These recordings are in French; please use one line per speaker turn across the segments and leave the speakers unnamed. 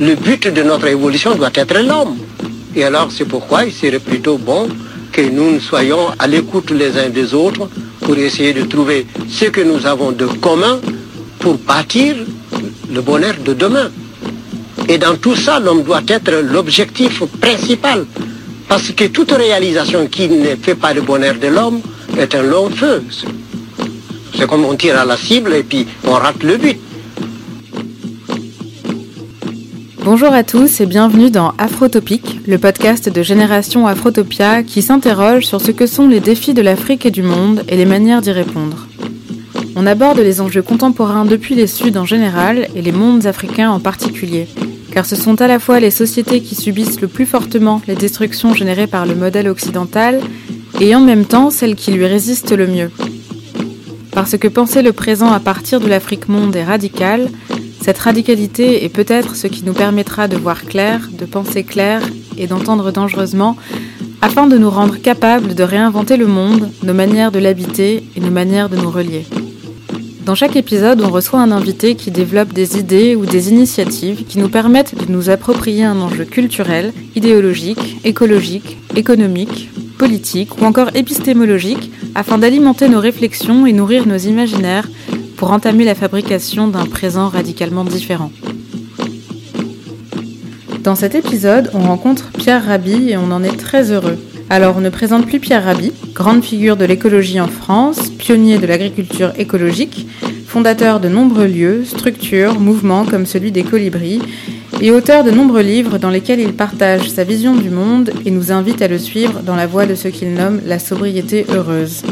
le but de notre évolution doit être l'homme. Et alors c'est pourquoi il serait plutôt bon que nous soyons à l'écoute les uns des autres pour essayer de trouver ce que nous avons de commun pour bâtir le bonheur de demain. Et dans tout ça, l'homme doit être l'objectif principal. Parce que toute réalisation qui ne fait pas le bonheur de l'homme est un long feu. C'est comme on tire à la cible et puis on rate le but.
Bonjour à tous et bienvenue dans Afrotopique, le podcast de Génération Afrotopia qui s'interroge sur ce que sont les défis de l'Afrique et du monde et les manières d'y répondre. On aborde les enjeux contemporains depuis les Suds en général et les mondes africains en particulier, car ce sont à la fois les sociétés qui subissent le plus fortement les destructions générées par le modèle occidental et en même temps celles qui lui résistent le mieux. Parce que penser le présent à partir de l'Afrique monde est radical, cette radicalité est peut-être ce qui nous permettra de voir clair, de penser clair et d'entendre dangereusement, afin de nous rendre capables de réinventer le monde, nos manières de l'habiter et nos manières de nous relier. Dans chaque épisode, on reçoit un invité qui développe des idées ou des initiatives qui nous permettent de nous approprier un enjeu culturel, idéologique, écologique, économique, politique ou encore épistémologique afin d'alimenter nos réflexions et nourrir nos imaginaires pour entamer la fabrication d'un présent radicalement différent. Dans cet épisode, on rencontre Pierre Rabhi et on en est très heureux. Alors on ne présente plus Pierre Rabhi, grande figure de l'écologie en France, pionnier de l'agriculture écologique, fondateur de nombreux lieux, structures, mouvements comme celui des colibris, et auteur de nombreux livres dans lesquels il partage sa vision du monde et nous invite à le suivre dans la voie de ce qu'il nomme la sobriété heureuse.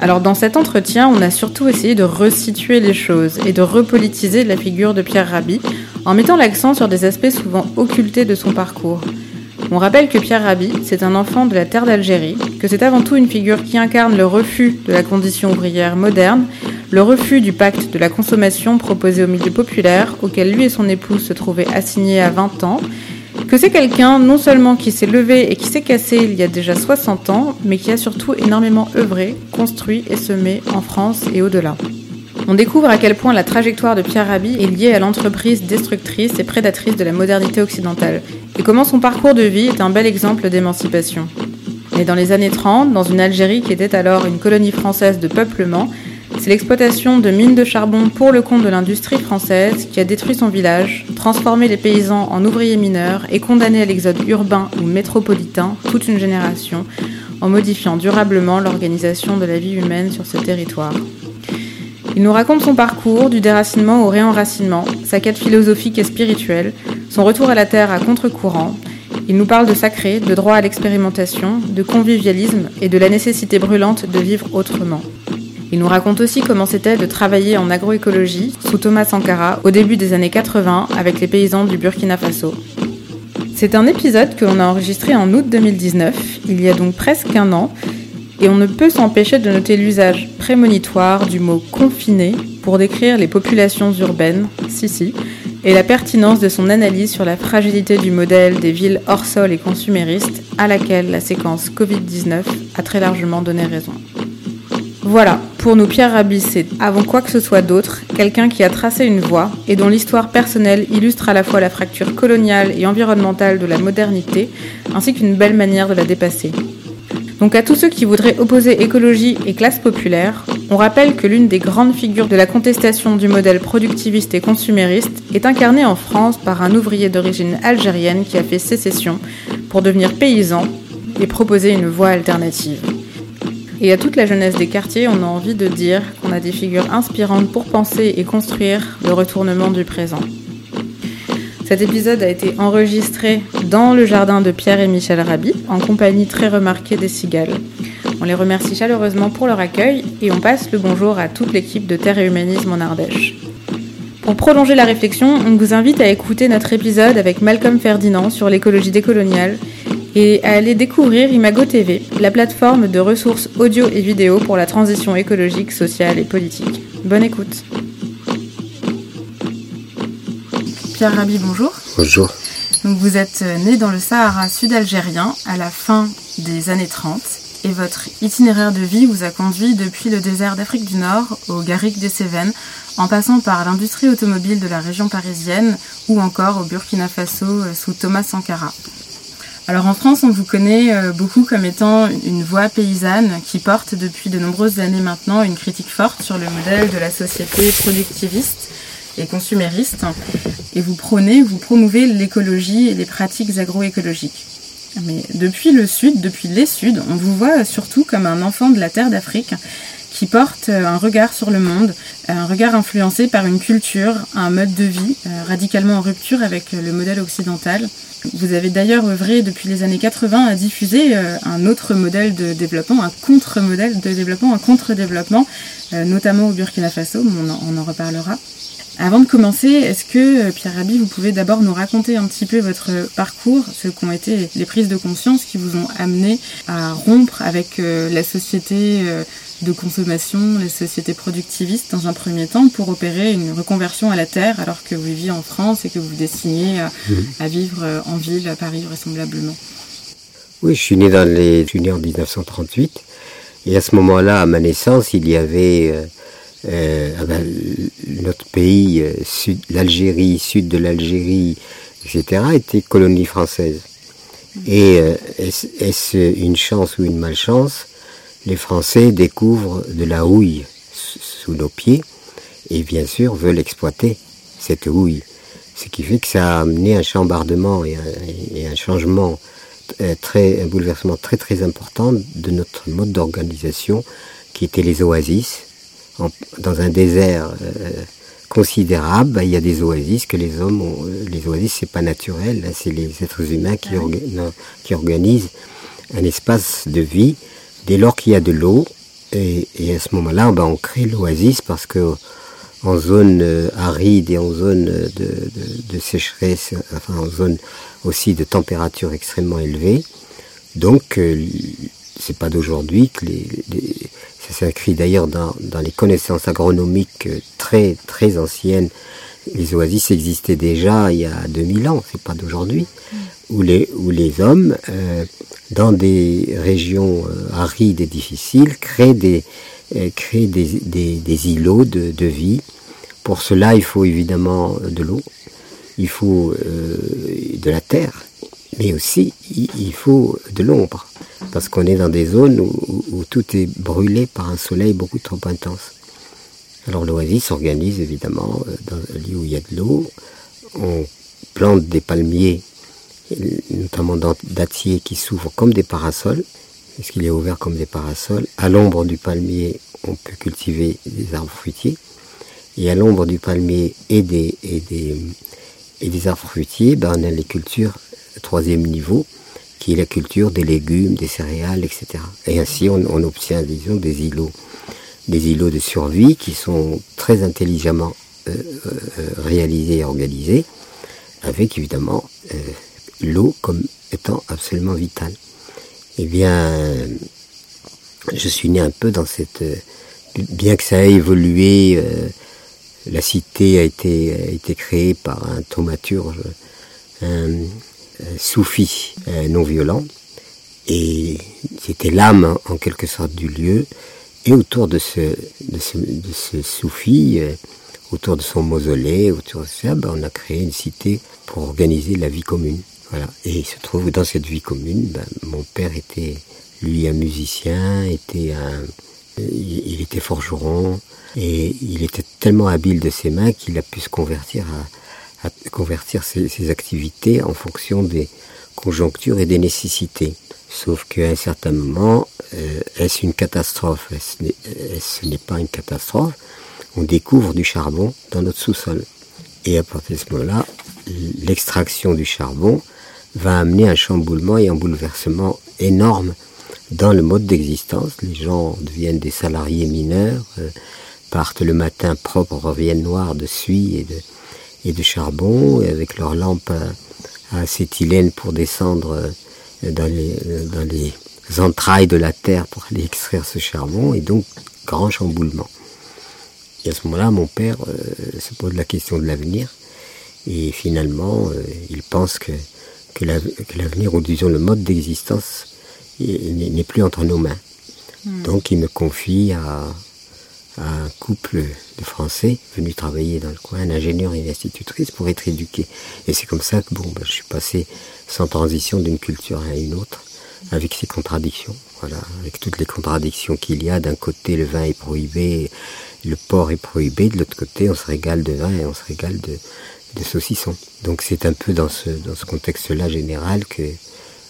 Alors dans cet entretien, on a surtout essayé de resituer les choses et de repolitiser la figure de Pierre Rabhi en mettant l'accent sur des aspects souvent occultés de son parcours. On rappelle que Pierre Rabhi, c'est un enfant de la terre d'Algérie, que c'est avant tout une figure qui incarne le refus de la condition ouvrière moderne, le refus du pacte de la consommation proposé au milieu populaire, auquel lui et son épouse se trouvaient assignés à 20 ans, que c'est quelqu'un non seulement qui s'est levé et qui s'est cassé il y a déjà 60 ans, mais qui a surtout énormément œuvré, construit et semé en France et au-delà. On découvre à quel point la trajectoire de Pierre Rabhi est liée à l'entreprise destructrice et prédatrice de la modernité occidentale, et comment son parcours de vie est un bel exemple d'émancipation. Mais dans les années 30, dans une Algérie qui était alors une colonie française de peuplement, c'est l'exploitation de mines de charbon pour le compte de l'industrie française qui a détruit son village, transformé les paysans en ouvriers mineurs et condamné à l'exode urbain ou métropolitain toute une génération, en modifiant durablement l'organisation de la vie humaine sur ce territoire. Il nous raconte son parcours du déracinement au réenracinement, sa quête philosophique et spirituelle, son retour à la terre à contre-courant. Il nous parle de sacré, de droit à l'expérimentation, de convivialisme et de la nécessité brûlante de vivre autrement. Il nous raconte aussi comment c'était de travailler en agroécologie sous Thomas Sankara au début des années 80 avec les paysans du Burkina Faso. C'est un épisode que l'on a enregistré en août 2019, il y a donc presque un an, et on ne peut s'empêcher de noter l'usage prémonitoire du mot confiné pour décrire les populations urbaines, si si, et la pertinence de son analyse sur la fragilité du modèle des villes hors sol et consuméristes à laquelle la séquence Covid-19 a très largement donné raison. Voilà, pour nous, Pierre Rabhi, c'est, avant quoi que ce soit d'autre, quelqu'un qui a tracé une voie et dont l'histoire personnelle illustre à la fois la fracture coloniale et environnementale de la modernité, ainsi qu'une belle manière de la dépasser. Donc à tous ceux qui voudraient opposer écologie et classe populaire, on rappelle que l'une des grandes figures de la contestation du modèle productiviste et consumériste est incarnée en France par un ouvrier d'origine algérienne qui a fait sécession pour devenir paysan et proposer une voie alternative. Et à toute la jeunesse des quartiers, on a envie de dire qu'on a des figures inspirantes pour penser et construire le retournement du présent. Cet épisode a été enregistré dans le jardin de Pierre et Michel Rabi, en compagnie très remarquée des cigales. On les remercie chaleureusement pour leur accueil et on passe le bonjour à toute l'équipe de Terre et Humanisme en Ardèche. Pour prolonger la réflexion, on vous invite à écouter notre épisode avec Malcolm Ferdinand sur l'écologie décoloniale et à aller découvrir Imago TV, la plateforme de ressources audio et vidéo pour la transition écologique, sociale et politique. Bonne écoute. Pierre Rabi, bonjour.
Bonjour.
Donc vous êtes né dans le Sahara sud-algérien à la fin des années 30 et votre itinéraire de vie vous a conduit depuis le désert d'Afrique du Nord au Garrigue des Cévennes, en passant par l'industrie automobile de la région parisienne ou encore au Burkina Faso euh, sous Thomas Sankara. Alors en France, on vous connaît euh, beaucoup comme étant une voix paysanne qui porte depuis de nombreuses années maintenant une critique forte sur le modèle de la société productiviste et consumériste. Et vous prônez, vous promouvez l'écologie et les pratiques agroécologiques. Mais depuis le Sud, depuis les Suds, on vous voit surtout comme un enfant de la terre d'Afrique qui porte un regard sur le monde, un regard influencé par une culture, un mode de vie euh, radicalement en rupture avec le modèle occidental. Vous avez d'ailleurs œuvré depuis les années 80 à diffuser euh, un autre modèle de développement, un contre-modèle de développement, un contre-développement, euh, notamment au Burkina Faso, on en reparlera. Avant de commencer, est-ce que, euh, Pierre Rabhi, vous pouvez d'abord nous raconter un petit peu votre parcours, ce qu'ont été les prises de conscience qui vous ont amené à rompre avec euh, la société euh, de consommation, les sociétés productivistes dans un premier temps pour opérer une reconversion à la terre alors que vous viviez en France et que vous vous destiniez à, mhm. vivre en ville, à Paris vraisemblablement
Oui, je suis né dans les... en 1938 et à ce moment-là, à ma naissance, il y avait euh, ben, notre pays, euh, sud, l'Algérie, sud de l'Algérie, etc., était colonie française. Et euh, est-ce une chance ou une malchance? Les Français découvrent de la houille sous nos pieds et bien sûr veulent exploiter cette houille. Ce qui fait que ça a amené un chambardement et un, et un changement très, un bouleversement très très important de notre mode d'organisation qui était les oasis, dans un désert euh, considérable, bah, il y a des oasis que les hommes ont. Euh, les oasis, c'est pas naturel, c'est les êtres humains qui, ah qui, organisent un espace de vie dès lors qu'il y a de l'eau. Et, à ce moment-là, bah, on crée l'oasis parce que en zone euh, aride et en zone de, sécheresse, enfin en zone aussi de température extrêmement élevée, donc c'est pas d'aujourd'hui que les, ça s'inscrit d'ailleurs dans, les connaissances agronomiques euh, très très anciennes. Les oasis existaient déjà il y a 2000 ans, c'est pas d'aujourd'hui, où les, où les hommes, euh, dans des régions euh, arides et difficiles, créent des, créent des, des, îlots de, de, vie. Pour cela, il faut évidemment de l'eau, il faut de la terre, mais aussi il faut de l'ombre parce qu'on est dans des zones où, tout est brûlé par un soleil beaucoup trop intense. Alors l'oasis s'organise évidemment euh, dans un lieu où il y a de l'eau. On plante des palmiers, notamment dattiers, qui s'ouvrent comme des parasols, puisqu'il est ouvert comme des parasols? À l'ombre du palmier, on peut cultiver des arbres fruitiers. Et à l'ombre du palmier et des, arbres fruitiers, ben on a les cultures troisième niveau, qui est la culture des légumes, des céréales, etc. Et ainsi, on, obtient, disons, des îlots, des îlots de survie qui sont très intelligemment euh, euh, réalisés et organisés, avec évidemment euh, l'eau comme étant absolument vitale. Eh bien, je suis né un peu dans cette... Bien que ça ait évolué, la cité a été, créée par un thaumaturge, un, euh, soufi euh, non violent. Et c'était l'âme en quelque sorte du lieu. Et autour de ce, soufi, euh, autour de son mausolée, autour de ça, ben, on a créé une cité pour organiser la vie commune. Et il se trouve que dans cette vie commune, ben, mon père était, lui, un musicien, était un, il était forgeron, et il était tellement habile de ses mains qu'il a pu se convertir à, à convertir ses, activités en fonction des conjonctures et des nécessités. Sauf qu'à un certain moment, euh, est-ce une catastrophe Ce n'est pas une catastrophe. On découvre du charbon dans notre sous-sol. Et à partir de ce moment-là, l'extraction du charbon va amener un chamboulement et un bouleversement énorme dans le mode d'existence. Les gens deviennent des salariés mineurs, euh, partent le matin propre, reviennent noirs de suie et de, charbon, et avec leurs lampes à, acétylène pour descendre euh, dans les, euh, dans les entrailles de la terre pour aller extraire ce charbon, et donc grand chamboulement. Et à ce moment-là, mon père euh, se pose la question de l'avenir, et finalement, il pense que, que l'avenir, ou disons le mode d'existence, n'est plus entre nos mains. Hmm. Donc il me confie à, un couple de Français venus travailler dans le coin, un ingénieur et une institutrice pour être éduqués. Et c'est comme ça que bon, ben, je suis passé sans transition d'une culture à une autre, avec ses contradictions. Voilà, avec toutes les contradictions qu'il y a. D'un côté, le vin est prohibé, le porc est prohibé. De l'autre côté, on se régale de vin et on se régale de, de saucissons. Donc c'est un peu dans ce, dans ce contexte-là général que,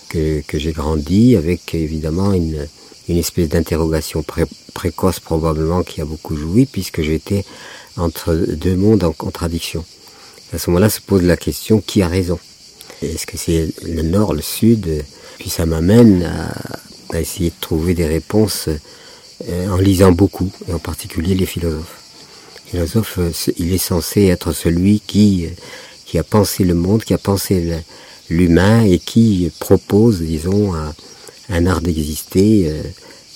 que, j'ai grandi, avec évidemment une, une espèce d'interrogation précoce probablement qui a beaucoup joui, puisque j'étais entre deux mondes en contradiction. À ce moment-là se pose la question, qui a raison? Est-ce que c'est le nord, le sud? Puis ça m'amène à, à essayer de trouver des réponses euh, en lisant beaucoup, et en particulier les philosophes. Le philosophe, euh, il est censé être celui qui, euh, qui a pensé le monde, qui a pensé l'humain et qui propose, disons, un, un art d'exister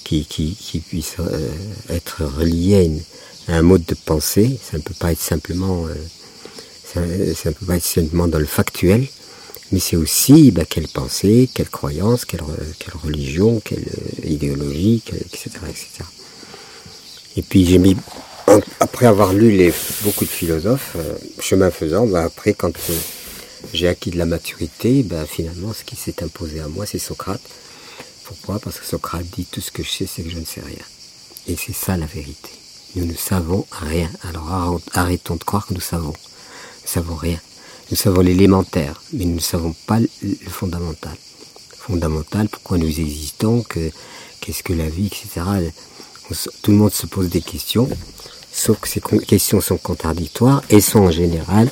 qui, qui, puisse être relié à, un mode de pensée. Ça ne peut pas être simplement, ça, ça, ne peut pas être dans le factuel, mais c'est aussi bah, quelle pensée, quelle croyance, quelle, religion, quelle euh, idéologie, etc., etc. Et puis j'ai mis, après avoir lu les, beaucoup de philosophes, euh, chemin faisant, bah, après quand euh, j'ai acquis de la maturité, bah, finalement ce qui s'est imposé à moi c'est Socrate. Pourquoi Parce que Socrate dit tout ce que je sais c'est que je ne sais rien. Et c'est ça la vérité. Nous ne savons rien. Alors arrêtons de croire que nous savons. Nous savons rien. Nous savons l'élémentaire, mais nous ne savons pas le fondamental. Fondamental, pourquoi nous existons, qu'est-ce que la vie, etc. tout le monde se pose des questions, sauf que ces questions sont contradictoires et sont en général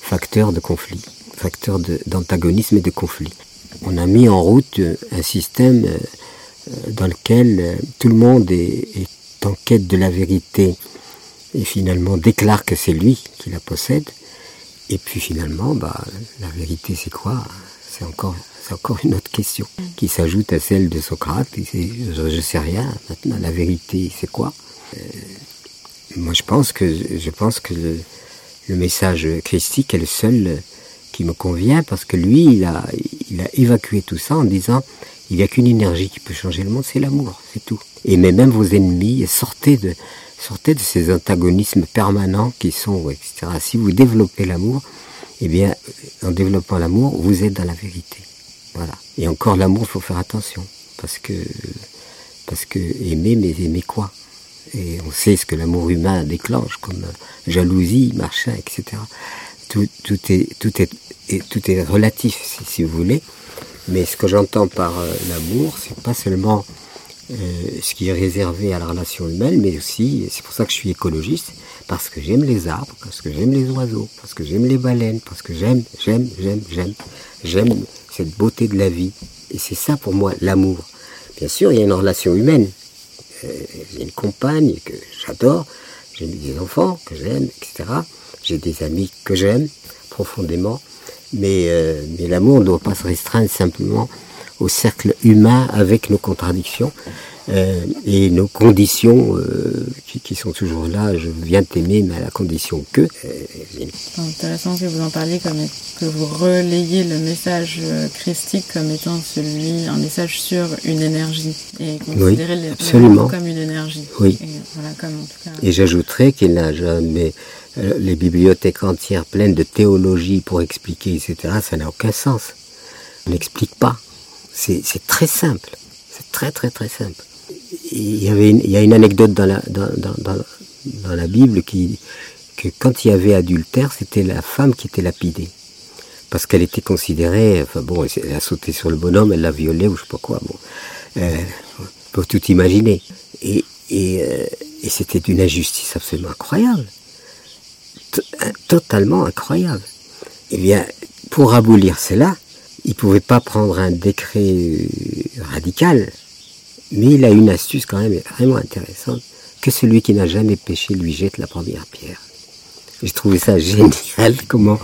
facteurs de conflit, facteurs d'antagonisme et de conflit. On a mis en route un système euh, dans lequel euh, tout le monde est, en quête de la vérité et finalement déclare que c'est lui qui la possède et puis finalement, bah, la vérité c'est quoi? C'est encore, une autre question qui s'ajoute à celle de Socrate. je, ne sais rien. Maintenant, la vérité c'est quoi? Euh, Moi, je pense que je pense que le, message christique est le seul qui me convient parce que lui, il a, il a évacué tout ça en disant il n'y a qu'une énergie qui peut changer le monde, c'est l'amour, c'est tout. Et même vos ennemis, sortez de, sortez de ces antagonismes permanents qui sont, etc. Si vous développez l'amour, eh bien, en développant l'amour, vous êtes dans la vérité. Voilà. Et encore l'amour, il faut faire attention. Parce que, parce que aimer, mais aimer quoi? Et on sait ce que l'amour humain déclenche, comme jalousie, machin, etc. Tout, tout, est, tout est relatif, si, si vous voulez. Mais ce que j'entends par euh, l'amour, c'est pas seulement euh, ce qui est réservé à la relation humaine, mais aussi, c'est pour ça que je suis écologiste, parce que j'aime les arbres, parce que j'aime les oiseaux, parce que j'aime les baleines, parce que j'aime, j'aime, j'aime, j'aime, j'aime cette beauté de la vie. Et c'est ça pour moi l'amour. Bien sûr, il y a une relation humaine. Euh, j'ai une compagne que j'adore, j'ai des enfants que j'aime, etc. J'ai des amis que j'aime profondément, mais, euh, mais l'amour ne doit pas se restreindre simplement au cercle humain avec nos contradictions euh, et nos conditions euh, qui, sont toujours là. Je viens t'aimer, mais à la condition que.
Euh, c'est intéressant que vous en parliez, comme que vous relayez le message christique comme étant celui, un message sur une énergie et considérer oui, absolument. comme une énergie.
Oui. Et, voilà, comme en tout cas... et j'ajouterais qu'il n'a jamais les bibliothèques entières pleines de théologie pour expliquer, etc., ça n'a aucun sens. On n'explique pas. C'est très simple. C'est très très très simple. Il y, avait il y a une anecdote dans la, dans, la Bible qui, que quand il y avait adultère, c'était la femme qui était lapidée. Parce qu'elle était considérée, enfin bon, elle a sauté sur le bonhomme, elle l'a violé ou je sais pas quoi. Bon, euh, peut tout imaginer. Et, euh, et c'était une injustice absolument incroyable. Totalement incroyable. Eh bien, pour abolir cela, il ne pouvait pas prendre un décret radical, mais il a une astuce quand même vraiment intéressante, que celui qui n'a jamais péché lui jette la première pierre. J'ai trouvé ça génial, comment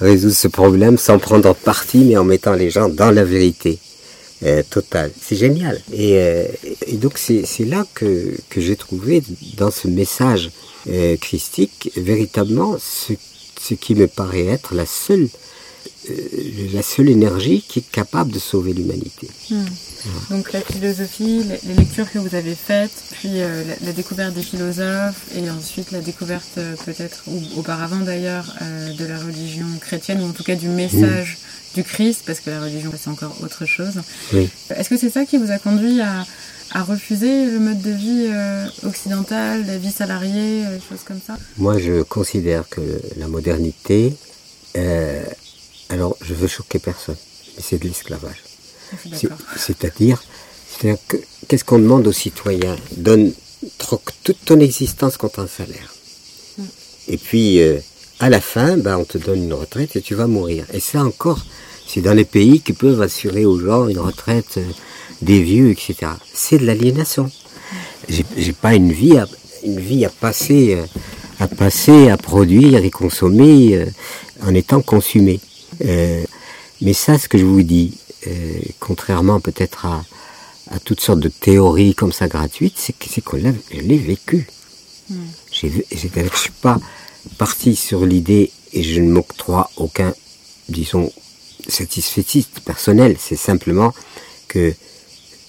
résoudre ce problème sans prendre parti, mais en mettant les gens dans la vérité euh, totale. C'est génial. Et, euh, donc c'est là que j'ai trouvé dans ce message christique véritablement ce, ce qui me paraît être la seule la seule énergie qui est capable de sauver l'humanité.
Hmm. Donc la philosophie, les lectures que vous avez faites, puis euh, la, découverte des philosophes, et ensuite la découverte euh, peut-être, ou auparavant d'ailleurs, euh, de la religion chrétienne, ou en tout cas du message du Christ, parce que la religion c'est encore autre chose. Est-ce que c'est ça qui vous a conduit à, refuser le mode de vie occidental, la vie salariée, des choses comme ça
Moi je considère que la modernité, alors je veux choquer personne, mais c'est de l'esclavage. C'est-à-dire, qu'est-ce qu'on demande aux citoyens? Donne, troque toute ton existence contre un salaire. Mm. Et puis, euh, à la fin, bah, on te donne une retraite et tu vas mourir. Et ça encore, c'est dans les pays qui peuvent assurer aux gens une retraite euh, des vieux, etc. C'est de l'aliénation. J'ai pas une vie à, une vie à passer, euh, à passer, à produire et consommer en étant consumé. mais ça, ce que je vous dis, euh, contrairement peut-être à, toutes sortes de théories comme ça gratuites, c'est que c'est qu'on l'a, vécu. Hmm. Je ne suis pas parti sur l'idée et je ne m'octroie aucun, disons, satisfaitiste personnel. C'est simplement que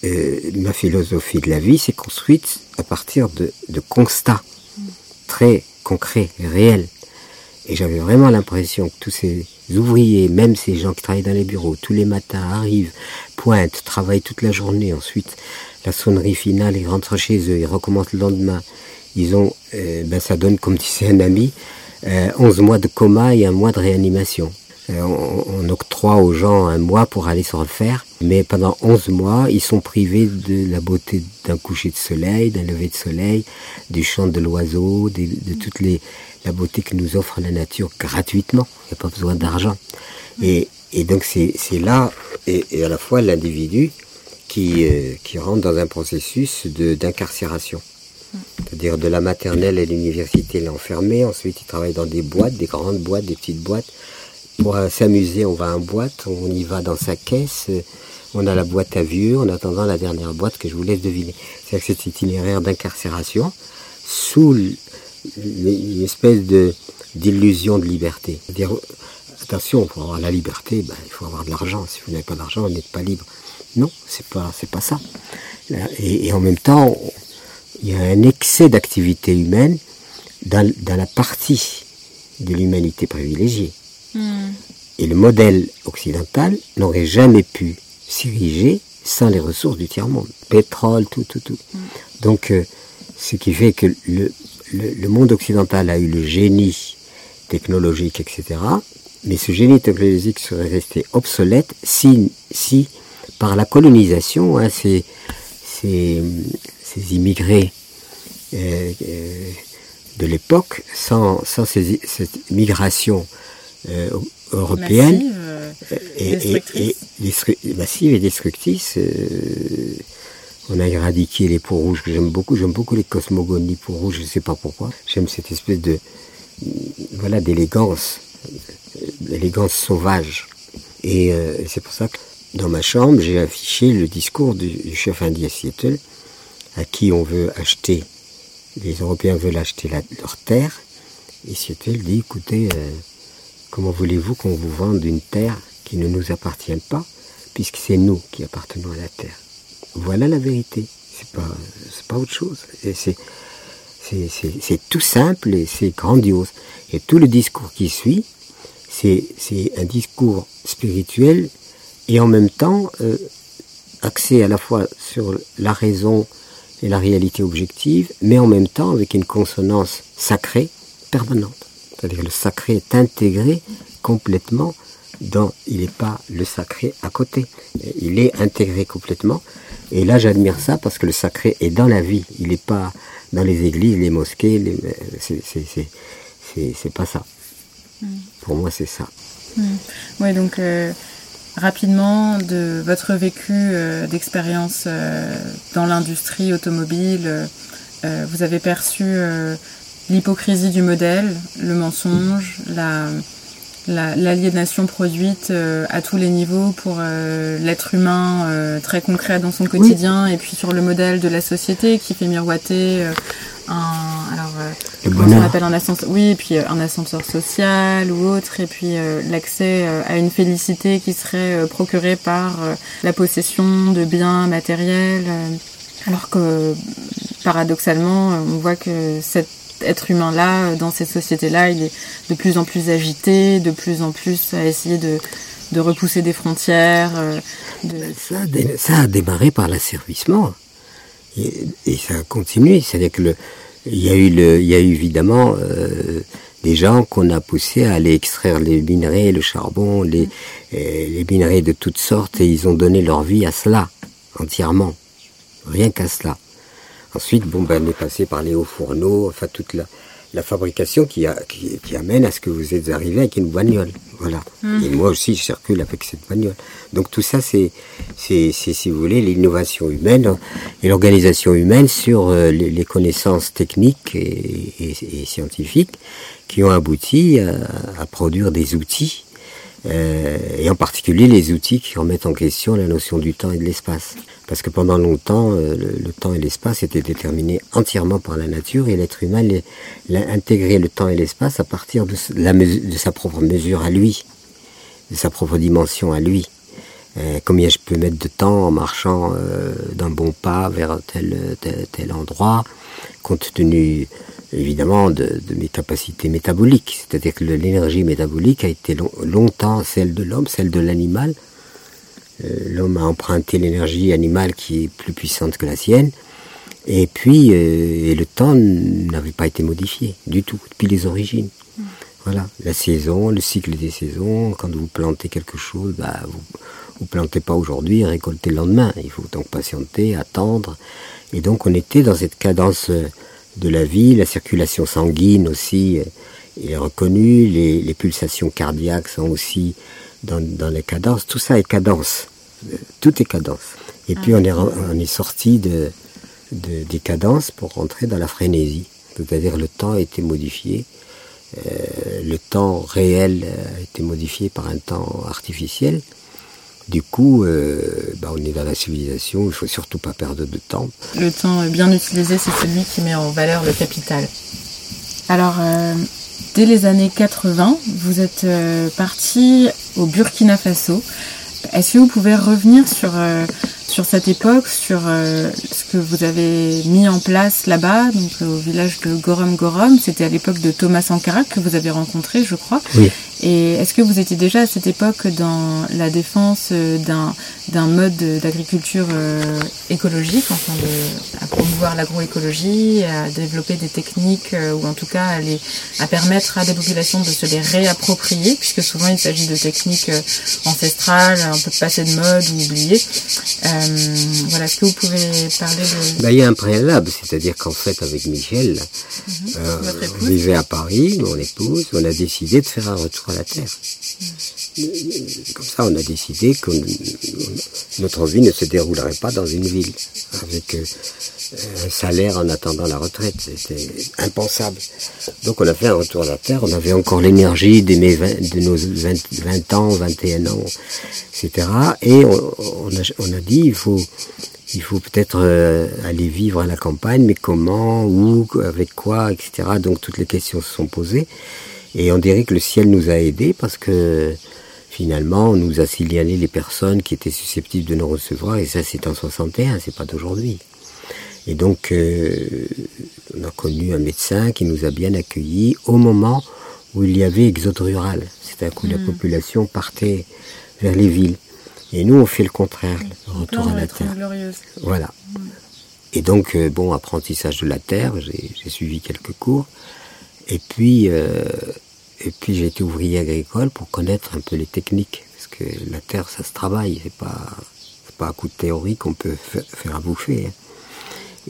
euh, ma philosophie de la vie s'est construite à partir de, constats très concrets, réels. Et j'avais vraiment l'impression que tous ces ouvriers, même ces gens qui travaillent dans les bureaux, tous les matins arrivent, pointent, travaillent toute la journée, ensuite la sonnerie finale, ils rentrent chez eux, ils recommencent le lendemain. Ils ont, euh, ben ça donne, comme disait un ami, euh, 11 mois de coma et un mois de réanimation. Euh, on, octroie aux gens un mois pour aller se refaire, mais pendant 11 mois, ils sont privés de la beauté d'un coucher de soleil, d'un lever de soleil, du chant de l'oiseau, de, de toute les, la beauté que nous offre la nature gratuitement. Il n'y a pas besoin d'argent. Et, donc c'est là, et, à la fois l'individu qui, euh, rentre dans un processus d'incarcération. C'est-à-dire de la maternelle à l'université, l'enfermer, ensuite il travaille dans des boîtes, des grandes boîtes, des petites boîtes, pour s'amuser, on va en boîte, on y va dans sa caisse, on a la boîte à vieux, en attendant la dernière boîte que je vous laisse deviner. C'est-à-dire que cet itinéraire d'incarcération, sous une espèce d'illusion de liberté. Attention, pour avoir la liberté, ben, il faut avoir de l'argent. Si vous n'avez pas d'argent, vous n'êtes pas libre. Non, c'est pas, pas ça. Et, en même temps, il y a un excès d'activité humaine dans, dans la partie de l'humanité privilégiée. Hmm. Et le modèle occidental n'aurait jamais pu s'ériger sans les ressources du tiers-monde. Pétrole, tout, tout, tout. Hmm. Donc, euh, ce qui fait que le, le, monde occidental a eu le génie technologique, etc. Mais ce génie technologique serait resté obsolète si, si par la colonisation, hein, ces, ces, ces, immigrés euh, euh, de l'époque, sans, sans cette migration euh, européenne
et, et,
massive et destructrice, on a éradiqué les peaux rouges que j'aime beaucoup. J'aime beaucoup les cosmogonies peaux rouges, je ne sais pas pourquoi. J'aime cette espèce de voilà d'élégance, d'élégance sauvage. Et euh, c'est pour ça que dans ma chambre, j'ai affiché le discours du, chef indien Seattle, à qui on veut acheter, les Européens veulent acheter leur terre. Et Seattle dit, écoutez, euh, comment voulez-vous qu'on vous vende une terre qui ne nous appartient pas, puisque c'est nous qui appartenons à la terre? Voilà la vérité. C'est pas, pas autre chose. C'est, tout simple et c'est grandiose. Et tout le discours qui suit, c'est, c'est un discours spirituel et en même temps euh, axé à la fois sur la raison et la réalité objective, mais en même temps avec une consonance sacrée permanente. C'est-à-dire le sacré est intégré complètement dans, il n'est pas le sacré à côté, il est intégré complètement et là, j'admire ça parce que le sacré est dans la vie. Il n'est pas dans les églises, les mosquées. Les... C'est pas ça. Mm. Pour moi, c'est ça.
Mm. Oui, donc euh, rapidement, de votre vécu euh, d'expérience euh, dans l'industrie automobile, vous avez perçu l'hypocrisie du modèle, le mensonge, la l'aliénation produite euh, à tous les niveaux pour euh, l'être humain euh, très concret dans son quotidien et puis sur le modèle de la société qui fait miroiter un alors ce qu'on appelle un ascenseur, oui, et puis un ascenseur social ou autre, et puis l'accès à une félicité qui serait procurée par la possession de biens matériels, alors que paradoxalement, on voit que cet être humain-là, dans cette société-là, il est de plus en plus agité, de plus en plus à essayer de, de repousser des frontières.
Ça, a démarré par l'asservissement. Et, ça a continué. C'est-à-dire que le, il y a eu, le, il y a eu évidemment euh, des gens qu'on a poussés à aller extraire les minerais, le charbon, les, les minerais de toutes sortes, et ils ont donné leur vie à cela, entièrement. Rien qu'à cela. Ensuite, bon, ben, on est passé par les hauts fourneaux, enfin toute la, la fabrication qui, a, qui, amène à ce que vous êtes arrivé avec une bagnole. Voilà. Mmh. Et moi aussi, je circule avec cette bagnole. Donc tout ça, c'est, c'est, si vous voulez, l'innovation humaine et l'organisation humaine sur euh, les, connaissances techniques et, et, scientifiques qui ont abouti à, produire des outils, euh, et en particulier les outils qui remettent en question la notion du temps et de l'espace parce que pendant longtemps, euh, le, temps et l'espace étaient déterminés entièrement par la nature et l'être humain intégré le temps et l'espace à partir de, sa propre mesure à lui, de sa propre dimension à lui. Euh, combien je peux mettre de temps en marchant euh, d'un bon pas vers tel, endroit, compte tenu évidemment de, mes capacités métaboliques. C'est-à-dire que l'énergie métabolique a été longtemps celle de l'homme, celle de l'animal, l'homme a emprunté l'énergie animale qui est plus puissante que la sienne. Et puis, euh, le temps n'avait pas été modifié du tout, depuis les origines. Voilà, la saison, le cycle des saisons, quand vous plantez quelque chose, bah, vous ne plantez pas aujourd'hui récoltez le lendemain. Il faut donc patienter, attendre. Et donc on était dans cette cadence de la vie, la circulation sanguine aussi est reconnue, les, les pulsations cardiaques sont aussi dans, les cadences. Tout ça est cadence. Tout est cadence. Et puis on est, on est sorti de, des cadences pour rentrer dans la frénésie. C'est-à-dire le temps a été modifié. Euh, le temps réel a été modifié par un temps artificiel. Du coup, euh, bah, on est dans la civilisation, il ne faut surtout pas perdre de temps.
Le temps bien utilisé, c'est celui qui met en valeur le capital. Alors, euh, dès les années 80, vous êtes euh, parti au Burkina Faso. Est-ce que vous pouvez revenir sur, euh, sur cette époque, sur euh, ce que vous avez mis en place là-bas, donc au village de Gorom Gorom? C'était à l'époque de Thomas Sankara que vous avez rencontré, je crois. Et est-ce que vous étiez déjà à cette époque dans la défense euh, d'un mode d'agriculture euh, écologique, enfin de, à promouvoir l'agroécologie, à développer des techniques euh, ou en tout cas à, les, à permettre à des populations de se les réapproprier, puisque souvent il s'agit de techniques ancestrales, un peu passées de mode ou oubliées. voilà, est-ce que vous pouvez parler de...
Bah, il y a un préalable, c'est-à-dire qu'en fait avec Michel, mhm. on vivait à Paris, mon épouse, on a décidé de faire un retour la terre. Comme ça, on a décidé que notre vie ne se déroulerait pas dans une ville avec euh, un salaire en attendant la retraite. C'était impensable. Donc on a fait un retour à la terre. On avait encore l'énergie de, de nos 20, ans, 21 ans, etc. Et on, a, dit il faut il faut peut-être euh, aller vivre à la campagne, mais comment, où, avec quoi, etc. Donc toutes les questions se sont posées. Et on dirait que le ciel nous a aidés parce que finalement, on nous a signalé les personnes qui étaient susceptibles de nous recevoir, et ça c'est en 61, c'est pas d'aujourd'hui. Et donc, euh, on a connu un médecin qui nous a bien accueillis au moment où il y avait exode rural. Un coup la hmm. population partait vers les villes. Et nous, on fait le contraire, le retour à la terre. Voilà. Hmm. Et donc, euh, bon, apprentissage de la terre, j'ai suivi quelques cours. Et puis, euh, et puis j'ai été ouvrier agricole pour connaître un peu les techniques, parce que la terre, ça se travaille, c'est pas, pas un coup de théorie qu'on peut faire à bouffer. Hein.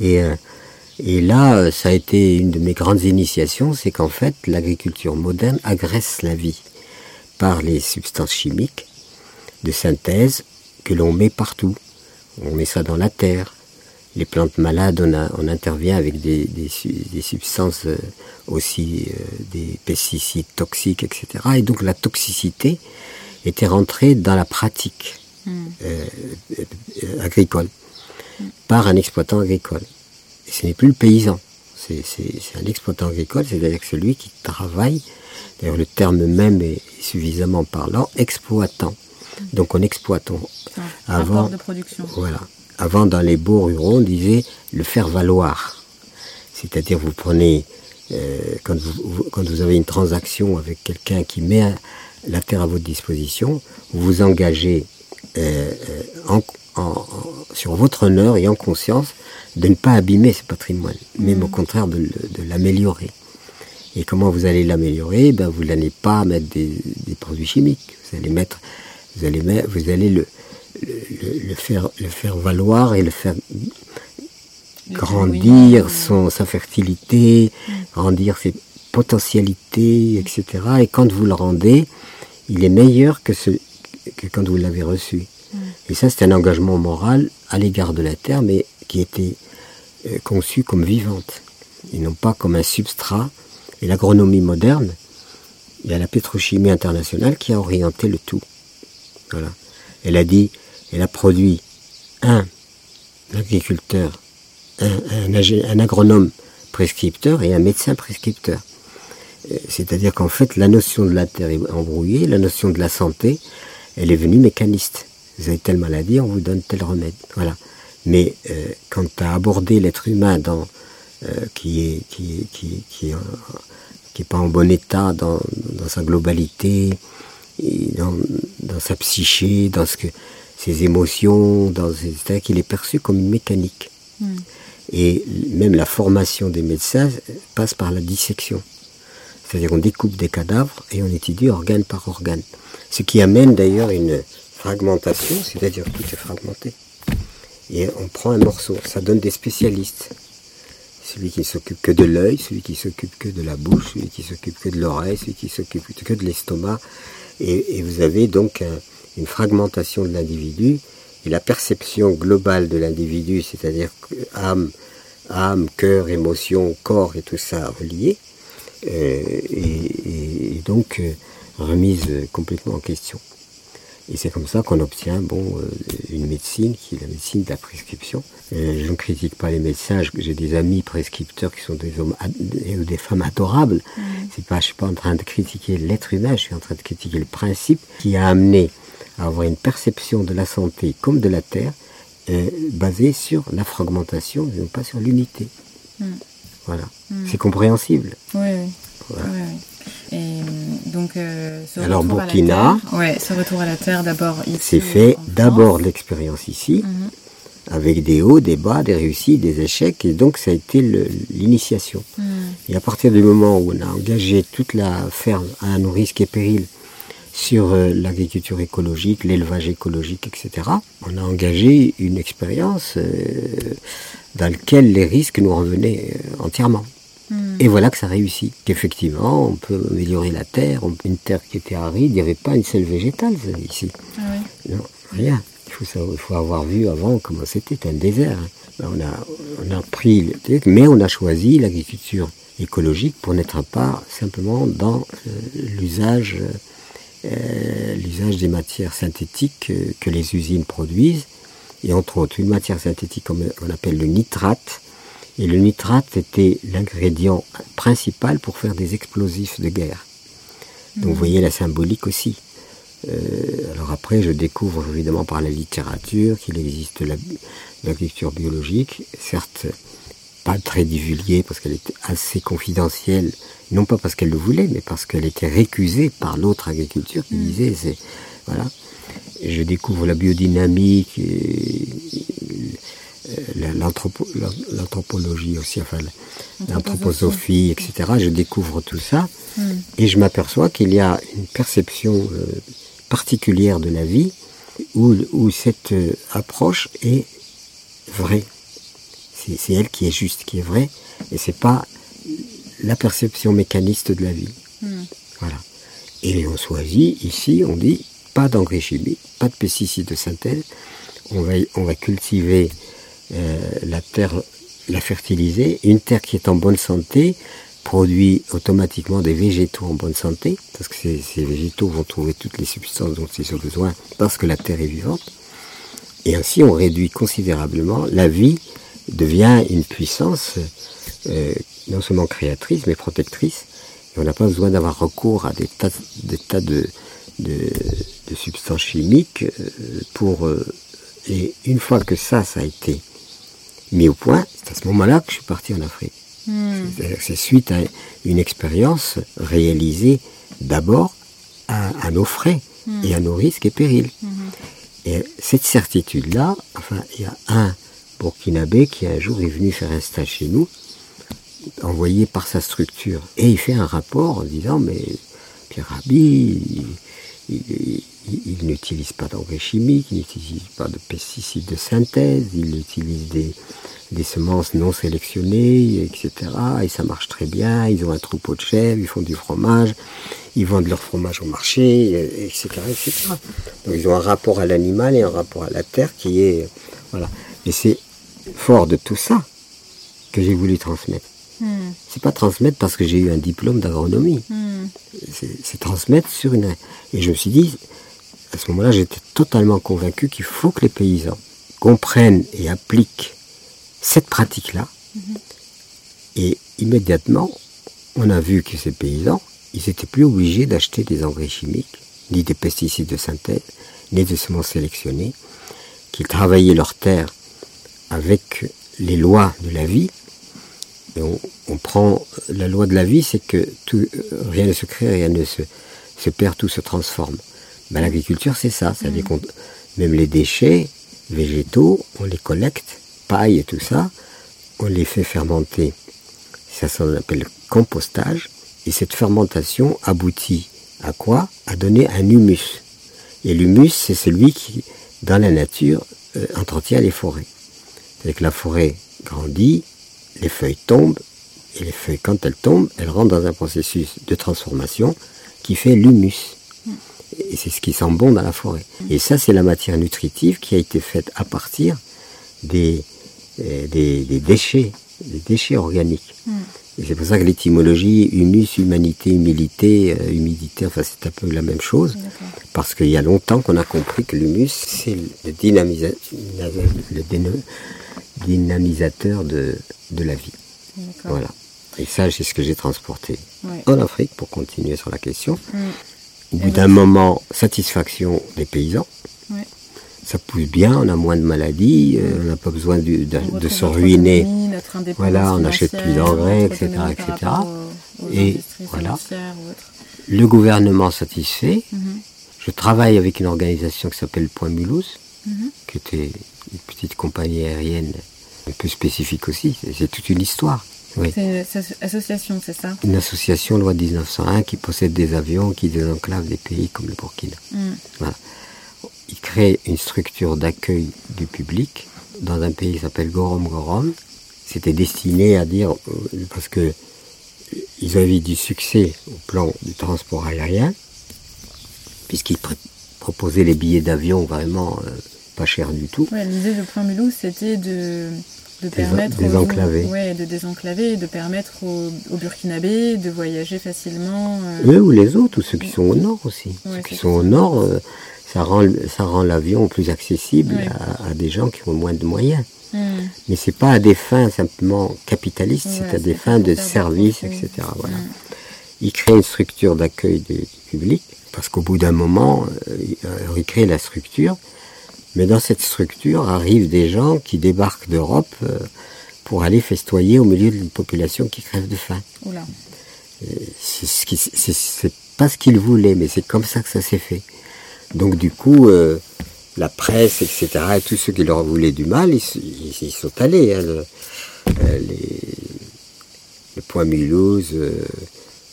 Et, euh, et là, ça a été une de mes grandes initiations, c'est qu'en fait, l'agriculture moderne agresse la vie par les substances chimiques de synthèse que l'on met partout. On met ça dans la terre, les plantes malades, on, intervient avec des, substances euh, aussi, euh, des pesticides toxiques, etc. Et donc la toxicité était rentrée dans la pratique hmm. euh, agricole par un exploitant agricole. Et ce n'est plus le paysan, C'est un exploitant agricole, c'est-à-dire celui qui travaille. D'ailleurs, le terme même est suffisamment parlant, exploitant. Donc on exploite.
avant, de production.
Voilà. Avant, dans les beaux ruraux, on disait le faire valoir. C'est-à-dire, vous prenez, euh, quand, vous, quand vous avez une transaction avec quelqu'un qui met la terre à votre disposition, vous vous engagez euh, euh, en, sur votre honneur et en conscience de ne pas abîmer ce patrimoine, mais au mmh. contraire de, l'améliorer. Et comment vous allez l'améliorer? Ben, Vous n'allez pas mettre des, des, produits chimiques. Vous allez mettre, vous allez, mettre, vous allez le, le, faire, le faire valoir et le faire grandir son, sa fertilité, grandir ses potentialités, etc. Et quand vous le rendez, il est meilleur que, ce, que quand vous l'avez reçu. Mm. Et ça, c'est un engagement moral à l'égard de la terre, mais qui était euh, conçu comme vivante, et non pas comme un substrat. Et l'agronomie moderne, il y a la pétrochimie internationale qui a orienté le tout. Voilà. Elle a dit, elle a produit un agriculteur, un, agronome prescripteur et un médecin prescripteur. Euh, c'est-à-dire qu'en fait, la notion de la terre est embrouillée, la notion de la santé, elle est venue mécaniste. Vous avez telle maladie, on vous donne tel remède. Voilà. Mais euh, quand tu as abordé l'être humain euh, qui est qui, qui, qui, qui est pas en bon état dans, dans sa globalité, dans, dans, sa psyché, dans ce que ses émotions, dans c'est-à-dire qu'il est perçu comme une mécanique. Hmm. Et même la formation des médecins passe par la dissection. C'est-à-dire qu'on découpe des cadavres et on étudie organe par organe. Ce qui amène d'ailleurs une fragmentation, c'est-à-dire tout est fragmenté. Et on prend un morceau, ça donne des spécialistes. Celui qui s'occupe que de l'œil, celui qui s'occupe que de la bouche, celui qui s'occupe que de l'oreille, celui qui s'occupe que de l'estomac. Et, et, vous avez donc un, une fragmentation de l'individu et la perception globale de l'individu, c'est-à-dire âme, âme, cœur, émotion, corps et tout ça relié, euh, et, donc euh, remise complètement en question. Et c'est comme ça qu'on obtient bon, euh, une médecine qui est la médecine de la prescription. je ne critique pas les médecins, j'ai des amis prescripteurs qui sont des hommes et des femmes adorables. Mmh. C'est pas, je suis pas en train de critiquer l'être humain, je suis en train de critiquer le principe qui a amené à avoir une perception de la santé comme de la terre euh, basée sur la fragmentation et non pas sur l'unité. Hmm. Voilà. Hmm. C'est compréhensible.
Oui, oui. Et euh, donc, euh, ce
Alors Burkina,
ouais, ce retour à la terre d'abord ici.
C'est fait d'abord l'expérience ici, mhm. avec des hauts, des bas, des réussites, des échecs, et donc ça a été l'initiation. Hmm. Et à partir du moment où on a engagé toute la ferme à un risque et péril sur euh, l'agriculture écologique, l'élevage écologique, etc. On a engagé une expérience euh, dans laquelle les risques nous revenaient euh, entièrement. Hmm. Et voilà que ça réussit. Qu'effectivement, on peut améliorer la terre. Une terre qui était aride, il n'y avait pas une seule végétale ici. Ah non, rien. Il faut, il faut, avoir vu avant comment c'était un désert. Hein. Ben, on, a, on a pris le truc, mais on a choisi l'agriculture écologique pour n'être pas simplement dans l'usage l'usage des matières synthétiques euh, que les usines produisent, et entre autres une matière synthétique qu'on appelle le nitrate. Et le nitrate était l'ingrédient principal pour faire des explosifs de guerre. Donc vous mhm. voyez la symbolique aussi. Euh, alors après, je découvre évidemment par la littérature qu'il existe l'agriculture biologique, certes pas très divulguée parce qu'elle était assez confidentielle non pas parce qu'elle le voulait, mais parce qu'elle était récusée par l'autre agriculture qui mm. disait, c'est, voilà. je découvre la biodynamique, l'anthropologie aussi, enfin l'anthroposophie, etc. Je découvre tout ça mm. et je m'aperçois qu'il y a une perception euh, particulière de la vie où, où cette euh, approche est vraie. C'est elle qui est juste, qui est vraie, et c'est pas la perception mécaniste de la vie. Hmm. Voilà. Et on choisit, ici, on dit, pas d'engrais chimiques, pas de pesticides de synthèse. On va, on va cultiver euh, la terre, la fertiliser. Une terre qui est en bonne santé produit automatiquement des végétaux en bonne santé, parce que ces, ces végétaux vont trouver toutes les substances dont ils ont besoin, parce que la terre est vivante. Et ainsi, on réduit considérablement. La vie devient une puissance euh, non seulement créatrice, mais protectrice. Et on n'a pas besoin d'avoir recours à des tas, des tas de, de, de substances chimiques euh, pour... euh, et une fois que ça, ça a été mis au point, c'est à ce moment-là que je suis parti en Afrique. Que C'est suite à une expérience réalisée d'abord à, à nos frais et à nos risques et périls. Et cette certitude-là, enfin, il y a un Burkinabé qui un jour est venu faire un stage chez nous, envoyé par sa structure. Et il fait un rapport en disant, mais Pierre Rabhi, il, il- il- il n'utilise pas d'engrais chimiques, il n'utilise pas de pesticides de synthèse, il utilise des, semences non sélectionnées, etc. Et ça marche très bien, ils ont un troupeau de chèvres, ils font du fromage, ils vendent leur fromage au marché, et- etc., etc. Donc ils ont un rapport à l'animal et un rapport à la terre qui est... Et c'est fort de tout ça que j'ai voulu transmettre. C'est pas transmettre parce que j'ai eu un diplôme d'agronomie. C'est c'est transmettre sur une... Et je me suis dit, à ce moment-là, j'étais totalement convaincu qu'il faut que les paysans comprennent et appliquent cette pratique-là. Et immédiatement, on a vu que ces paysans, ils n'étaient plus obligés d'acheter des engrais chimiques, ni des pesticides de synthèse, ni des semences sélectionnées, qu'ils travaillaient leur terre avec les lois de la vie. Et on, on prend la loi de la vie, c'est que tout, rien ne se crée, rien ne se, se perd, tout se transforme. Ben, L'agriculture, c'est ça. C'est-à-dire qu'on, même les déchets végétaux, on les collecte, paille et tout ça, on les fait fermenter. Ça s'appelle le compostage. Et cette fermentation aboutit à quoi? À donner un humus. Et l'humus, c'est celui qui, dans la nature, euh, entretient les forêts. C'est que la forêt grandit, les feuilles tombent, et les feuilles, quand elles tombent, elles rentrent dans un processus de transformation qui fait l'humus. Et c'est ce qui sent bon dans la forêt. Et ça, c'est la matière nutritive qui a été faite à partir des, euh, des, des déchets, des déchets organiques. Et c'est pour ça que l'étymologie humus, humanité, humilité, euh, humidité, enfin c'est un peu la même chose. Parce qu'il y a longtemps qu'on a compris que l'humus, c'est le, dynamisa- le dynamisateur de, de la vie. Voilà. Et ça, c'est ce que j'ai transporté
Ouais.
en Afrique, pour continuer sur la question.
Mm.
Au bout d'un moment, satisfaction des paysans.
Ouais.
Ça pousse bien, on a moins de maladies, euh, on n'a pas besoin du- de, se ruiner. Voilà, on n'achète plus d'engrais, etc., etc.
rapport aux- aux
Et voilà. Le gouvernement satisfait.
Mhm.
Je travaille avec une organisation qui s'appelle Point Mulhouse,
Mhm.
qui était une petite compagnie aérienne un peu spécifique aussi. C'est- toute une histoire. Oui.
C'est une asso- association, c'est ça?
Une association loi 1901 qui possède des avions qui désenclavent des pays comme le Burkina.
Mm.
Voilà. Il crée une structure d'accueil du public dans un pays qui s'appelle Gorom Gorom. C'était destiné à dire, euh, parce que ils avaient du succès au plan du transport aérien, puisqu'ils pr- proposaient les billets d'avion vraiment euh, pas chers du tout.
Ouais, l'idée de Point Mulhouse, c'était de, permettre
désenclaver.
Aux, ouais, de désenclaver, et de permettre aux, aux Burkinabés de voyager facilement. euh,
Eux ou les autres, ou ceux qui sont au nord aussi.
Ouais,
ceux qui sont au nord, euh, ça rend, ça rend l'avion plus accessible
Ouais.
à, à des gens qui ont moins de moyens.
mm.
Mais c'est pas à des fins simplement capitalistes, c'est à des fins de
des
service, etc. Voilà.
Mm.
Il crée une structure d'accueil du public, parce qu'au bout d'un moment, euh, il- euh, il crée la structure, mais dans cette structure arrivent des gens qui débarquent d'Europe euh, pour aller festoyer au milieu d'une population qui crève de faim. C'est ce pas ce qu'ils voulaient, mais c'est comme ça que ça s'est fait. Donc du coup, euh, la presse, etc., et tous ceux qui leur voulaient du mal, ils, s- ils- ils sont allés. hein, le, euh, les, le Point Mulhouse euh,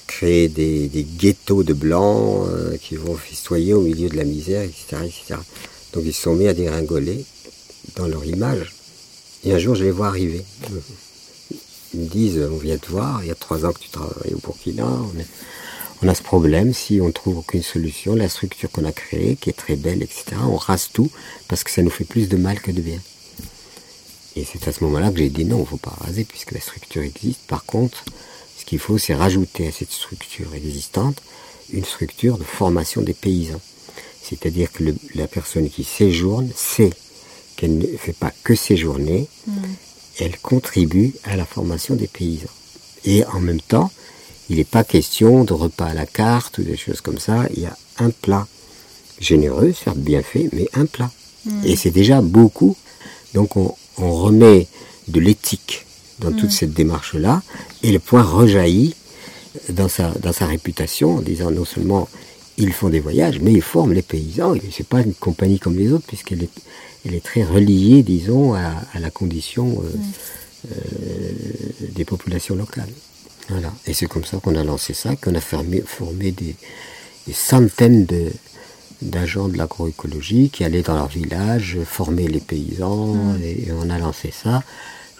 crée des, des ghettos de blancs qui vont festoyer au milieu de la misère, etc., etc. Donc ils se sont mis à dégringoler dans leur image. Et un jour, je les vois arriver. Ils me disent, on vient te voir, il y a trois ans que tu travailles au Burkina, on, on a ce problème, si on trouve aucune solution, la structure qu'on a créée, qui est très belle, etc., on rase tout, parce que ça nous fait plus de mal que de bien. Et c'est à ce moment-là que j'ai dit non, il ne faut pas raser, puisque la structure existe. Par contre, ce qu'il faut, c'est rajouter à cette structure existante une structure de formation des paysans. C'est-à-dire que le- la personne qui séjourne sait qu'elle ne fait pas que séjourner, elle contribue à la formation des paysans. Et en même temps, il n'est pas question de repas à la carte ou des choses comme ça. Il y a un plat généreux, certes bien fait, mais un plat.
Mm.
Et c'est déjà beaucoup. Donc on, on remet de l'éthique dans toute cette démarche-là, et le point rejaillit dans sa, dans sa réputation en disant non seulement ils font des voyages, mais ils forment les paysans. Et c'est pas une compagnie comme les autres, puisqu'elle est, elle est très reliée, disons, à, à la condition euh, euh, des populations locales. Voilà. Et c'est comme ça qu'on a lancé ça, qu'on a formé, formé des, des centaines de, d'agents de l'agroécologie qui allaient dans leur village former les paysans et, et on a lancé ça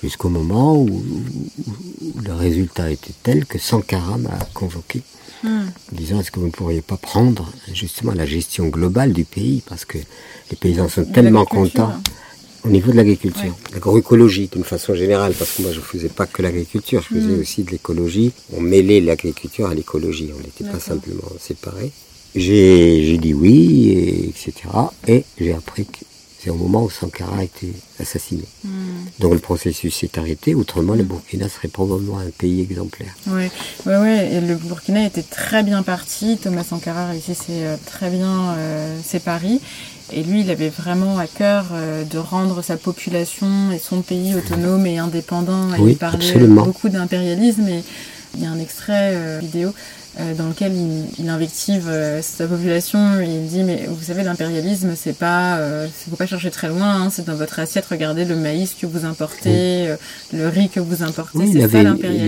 jusqu'au moment où, où- où le résultat était tel que Sankara m'a convoqué
Hmm.
en disant est-ce que vous ne pourriez pas prendre justement la gestion globale du pays? Parce que les paysans sont
De
tellement contents au niveau de l'agriculture, l'agroécologie d'une façon générale, parce que moi je ne faisais pas que l'agriculture, je faisais aussi de l'écologie. On mêlait l'agriculture à l'écologie, on n'était pas simplement séparés. J'ai j'ai dit oui, et, etc. Et j'ai appris que c'est au moment où Sankara a été assassiné.
Hmm.
Donc le processus s'est arrêté, autrement le Burkina serait probablement un pays exemplaire.
Ouais, ouais. Et le Burkina était très bien parti. Thomas Sankara réussissait euh, très bien euh, ses paris. Et lui, il avait vraiment à cœur euh, de rendre sa population et son pays autonome et indépendant. Et
Oui,
il parlait
absolument.
beaucoup d'impérialisme. Et il y a un extrait euh, vidéo euh, dans lequel il, il invective euh, sa population. Il dit mais vous savez l'impérialisme c'est pas, euh, faut pas chercher très loin. hein, c'est dans votre assiette. Regardez le maïs que vous importez, euh, le riz que vous importez.
Oui, il,
ça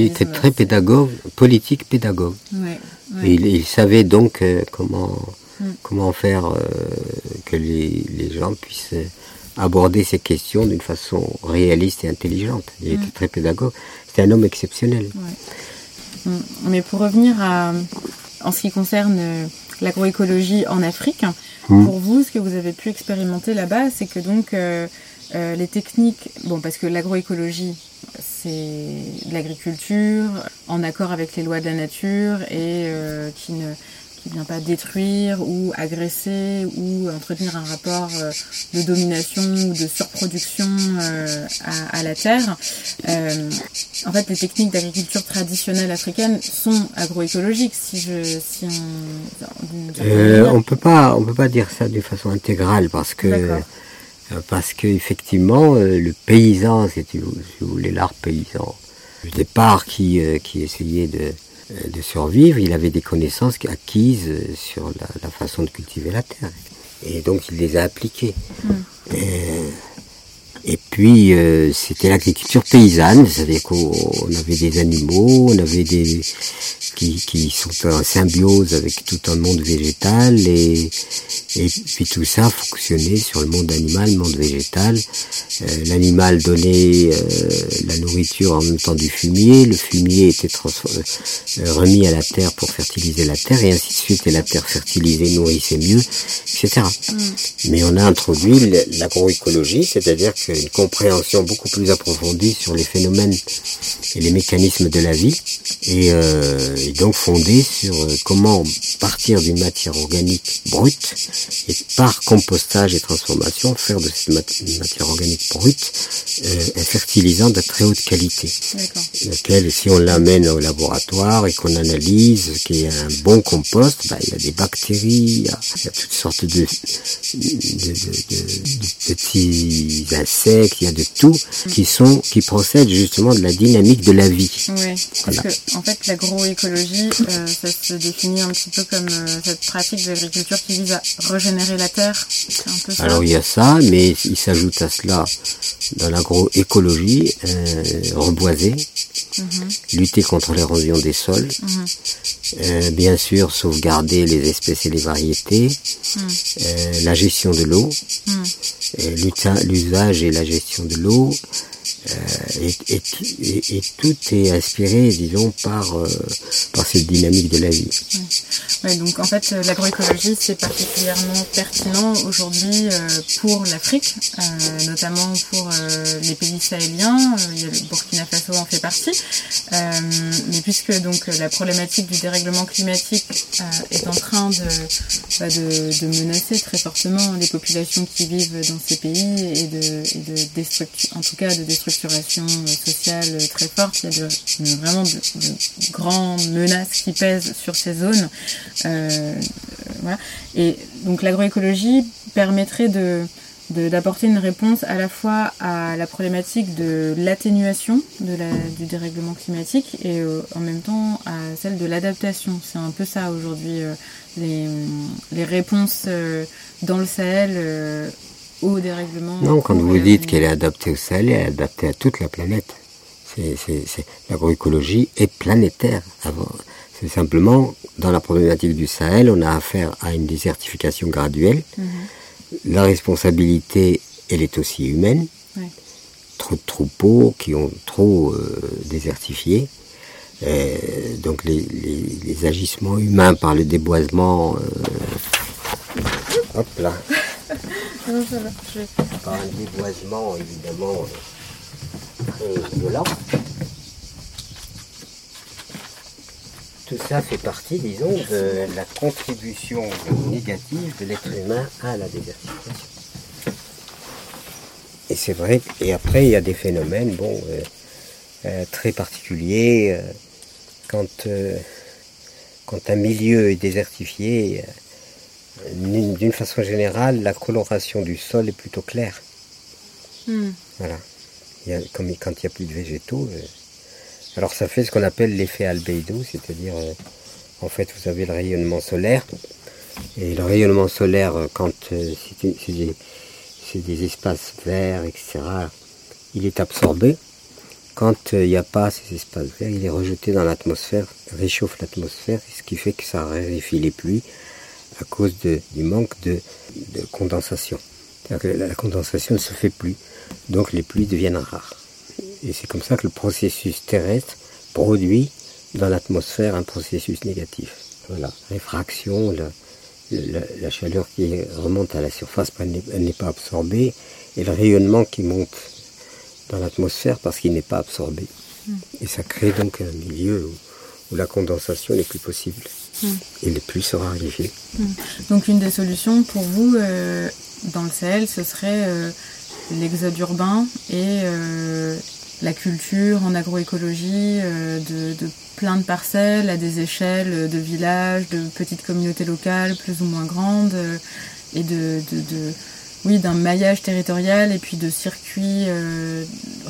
était très pédagogue, politique pédagogue.
Ouais, ouais.
Et il, il savait donc comment,
Mm.
comment faire que les, les gens puissent aborder ces questions d'une façon réaliste et intelligente. Il
Mm.
était très pédagogue. C'était un homme exceptionnel.
Mais pour revenir à, en ce qui concerne euh, l'agroécologie en Afrique,
Mm.
pour vous, ce que vous avez pu expérimenter là-bas, c'est que donc euh, euh, les techniques, bon, parce que l'agroécologie, c'est de l'agriculture en accord avec les lois de la nature et euh, qui ne qui vient pas détruire ou agresser ou entretenir un rapport euh, de domination ou de surproduction euh, à, à la terre. Euh, en fait, les techniques d'agriculture traditionnelle africaine sont agroécologiques, si je, si on,
Euh, on peut pas, on peut pas dire ça d'une façon intégrale parce que euh, parce que effectivement euh, le paysan, si vous voulez l'art paysan, du départ qui euh, qui essayait de euh, de survivre, il avait des connaissances acquises euh, sur la, la façon de cultiver la terre et donc il les a appliquées. Euh, et puis euh, c'était l'agriculture paysanne, c'est-à-dire qu'on on avait des animaux, on avait des qui, qui sont en symbiose avec tout un monde végétal et, et puis tout ça fonctionnait sur le monde animal, le monde végétal. Euh, L'animal donnait euh, la nourriture en même temps du fumier, le fumier était remis à la terre pour fertiliser la terre et ainsi de suite et la terre fertilisée nourrissait mieux, etc. Mais on a introduit l'agroécologie, c'est-à-dire qu'une compréhension beaucoup plus approfondie sur les phénomènes et les mécanismes de la vie, et, euh, et donc fondée sur euh, comment partir d'une matière organique brute et par compostage et transformation faire de cette mat- matière organique brute euh, un fertilisant de très haute qualité. Lequel, si on l'amène au laboratoire et qu'on analyse, qu'il y a un bon compost, bah, il y a des bactéries, il y a, il y a toutes sortes de, de, de- de- de petits insectes, il y a de tout qui sont, qui procèdent justement de la dynamique de la vie.
Ouais, parce que en fait l'agroécologie, euh, ça se définit un petit peu comme euh, cette pratique d'agriculture qui vise à régénérer la terre. C'est un peu ça.
Alors il y a ça, mais il s'ajoute à cela dans l'agroécologie, euh, reboiser,
Mhm,
lutter contre l'érosion des sols,
mhm,
bien sûr sauvegarder les espèces et les variétés,
mhm,
la gestion de l'eau, l'usa- l'usage et la gestion de l'eau, et, et, tout est inspiré, disons, par, euh, cette dynamique de la vie.
Donc en fait, euh, l'agroécologie, c'est particulièrement pertinent aujourd'hui euh, pour l'Afrique, euh, notamment pour euh, les pays sahéliens. Euh, le Burkina Faso en fait partie. Euh, mais puisque donc la problématique du dérèglement climatique euh, est en train de, bah, de, menacer très fortement les populations qui vivent dans ces pays et de, en tout cas de destruction structuration sociale très forte, il y a vraiment de, grandes menaces qui pèsent sur ces zones. voilà. Et donc l'agroécologie permettrait de d'apporter une réponse à la fois à la problématique de l'atténuation du dérèglement climatique et euh, en même temps à celle de l'adaptation. C'est un peu ça aujourd'hui, euh, les, les, réponses euh, dans le Sahel au dérèglement.
Non, quand vous dites qu'elle est adaptée au Sahel, elle est adaptée à toute la planète. L'agroécologie est planétaire. C'est simplement, dans la problématique du Sahel, on a affaire à une désertification graduelle. Mhm la responsabilité, elle est aussi humaine. Trop de troupeaux qui ont trop euh, désertifié. Euh, donc les, agissements humains par le déboisement. Euh, hop là. Par un déboisement évidemment très violent. Tout ça fait partie, disons, de la contribution négative de l'être humain à la désertification. Et c'est vrai, et après il y a des phénomènes, bon, euh, euh, très particuliers. Euh, quand, quand un milieu est désertifié, d'une façon générale, la coloration du sol est plutôt claire. Hmm. Voilà. comme quand il n'y a plus de végétaux, alors ça fait ce qu'on appelle l'effet albédo, c'est-à-dire euh, en fait vous avez le rayonnement solaire. Et le rayonnement solaire, euh, quand euh, c'est des, espaces verts, etc., il est absorbé. Quand il n'y a pas ces espaces verts, il est rejeté dans l'atmosphère, réchauffe l'atmosphère, ce qui fait que ça raréfie les pluies à cause du manque de, condensation. Que la condensation ne se fait plus, donc les pluies deviennent rares. Et c'est comme ça que le processus terrestre produit dans l'atmosphère un processus négatif. Voilà, réfraction, la, chaleur qui remonte à la surface, elle n'est pas absorbée, et le rayonnement qui monte dans l'atmosphère parce qu'il n'est pas absorbé. Hmm. Et ça crée donc un milieu où, la condensation n'est plus possible. Et les pluies sera raréfiées.
Hmm. Donc une des solutions pour vous euh, dans le Sahel, ce serait euh, l'exode urbain et euh, la culture en agroécologie, de, plein de parcelles à des échelles de villages, de petites communautés locales plus ou moins grandes, et de, oui, d'un maillage territorial et puis de circuits euh,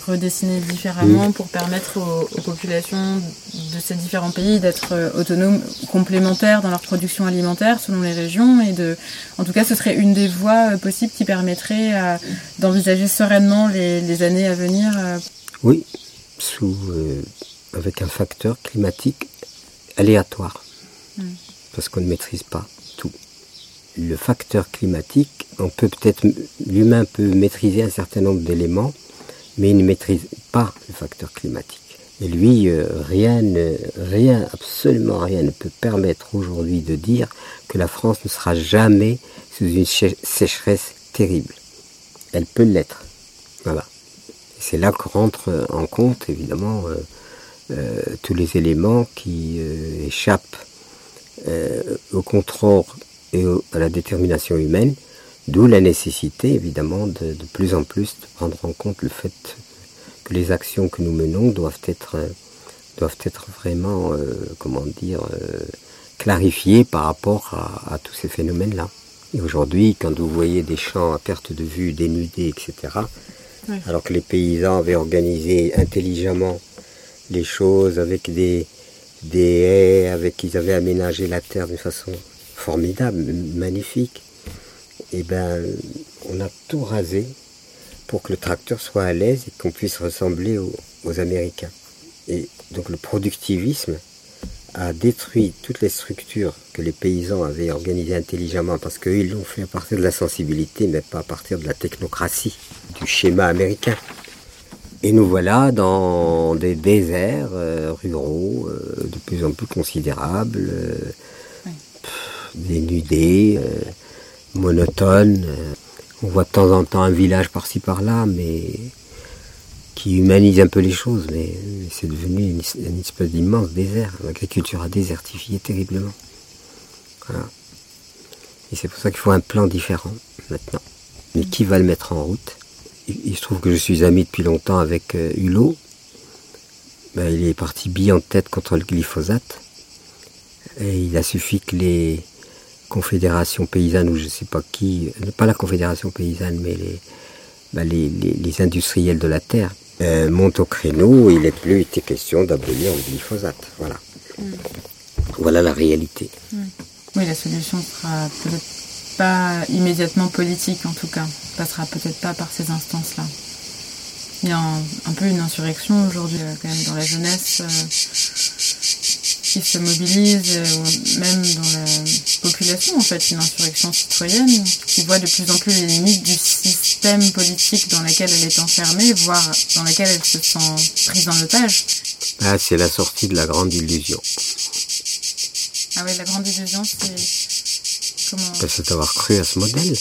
redessinés différemment pour permettre aux, populations de ces différents pays d'être autonomes, complémentaires dans leur production alimentaire selon les régions et de, en tout cas, ce serait une des voies possibles qui permettrait d'envisager sereinement les, les, années à venir
oui, sous, euh, avec un facteur climatique aléatoire, hmm. parce qu'on ne maîtrise pas. Le facteur climatique, on peut peut-être, l'humain peut maîtriser un certain nombre d'éléments, mais il ne maîtrise pas le facteur climatique. Et lui, euh, rien, rien, absolument rien ne peut permettre aujourd'hui de dire que la France ne sera jamais sous une sécheresse terrible. Elle peut l'être. Voilà c'est là que rentrent en compte évidemment euh, euh, tous les éléments qui échappent au contrôle et à la détermination humaine, d'où la nécessité évidemment de, de, plus en plus de prendre en compte le fait que les actions que nous menons doivent être, doivent être vraiment, comment dire, clarifiées par rapport à, à tous ces phénomènes-là. Et aujourd'hui, quand vous voyez des champs à perte de vue, dénudés, etc., alors que les paysans avaient organisé intelligemment les choses avec des, des haies, avec qu'ils avaient aménagé la terre d'une façon formidable, magnifique. Et eh ben, on a tout rasé pour que le tracteur soit à l'aise et qu'on puisse ressembler aux, Américains. Et donc le productivisme a détruit toutes les structures que les paysans avaient organisées intelligemment parce qu'ils l'ont fait à partir de la sensibilité, mais pas à partir de la technocratie, du schéma américain. Et nous voilà dans des déserts euh, ruraux euh, de plus en plus considérables, euh, dénudés, monotones. on voit de temps en temps un village par-ci par-là, mais qui humanise un peu les choses, mais c'est devenu une, espèce d'immense désert. L'agriculture a désertifié terriblement. Voilà. Et c'est pour ça qu'il faut un plan différent maintenant. Mais qui va le mettre en route? Il, se trouve que je suis ami depuis longtemps avec euh, Hulot. Ben, il est parti bille en tête contre le glyphosate. Et il a suffi que les confédérations paysannes, ou je ne sais pas qui, pas la confédération paysanne, mais les, ben, les, les, industriels de la terre, euh, montent au créneau. Il n'est plus été question d'abolir le glyphosate. Voilà. Mm. Voilà la réalité.
Mm. Oui, la solution sera peut-être pas immédiatement politique en tout cas. Passera peut-être pas par ces instances-là. Il y a un, peu une insurrection aujourd'hui euh, quand même dans la jeunesse euh, qui se mobilise, euh, même dans la population en fait, une insurrection citoyenne qui voit de plus en plus les limites du système politique dans lequel elle est enfermée, voire dans lequel elle se sent prise en otage.
Ah, c'est la sortie de la grande illusion.
Ah oui, la grande illusion, c'est
c'est d'avoir cru à ce modèle.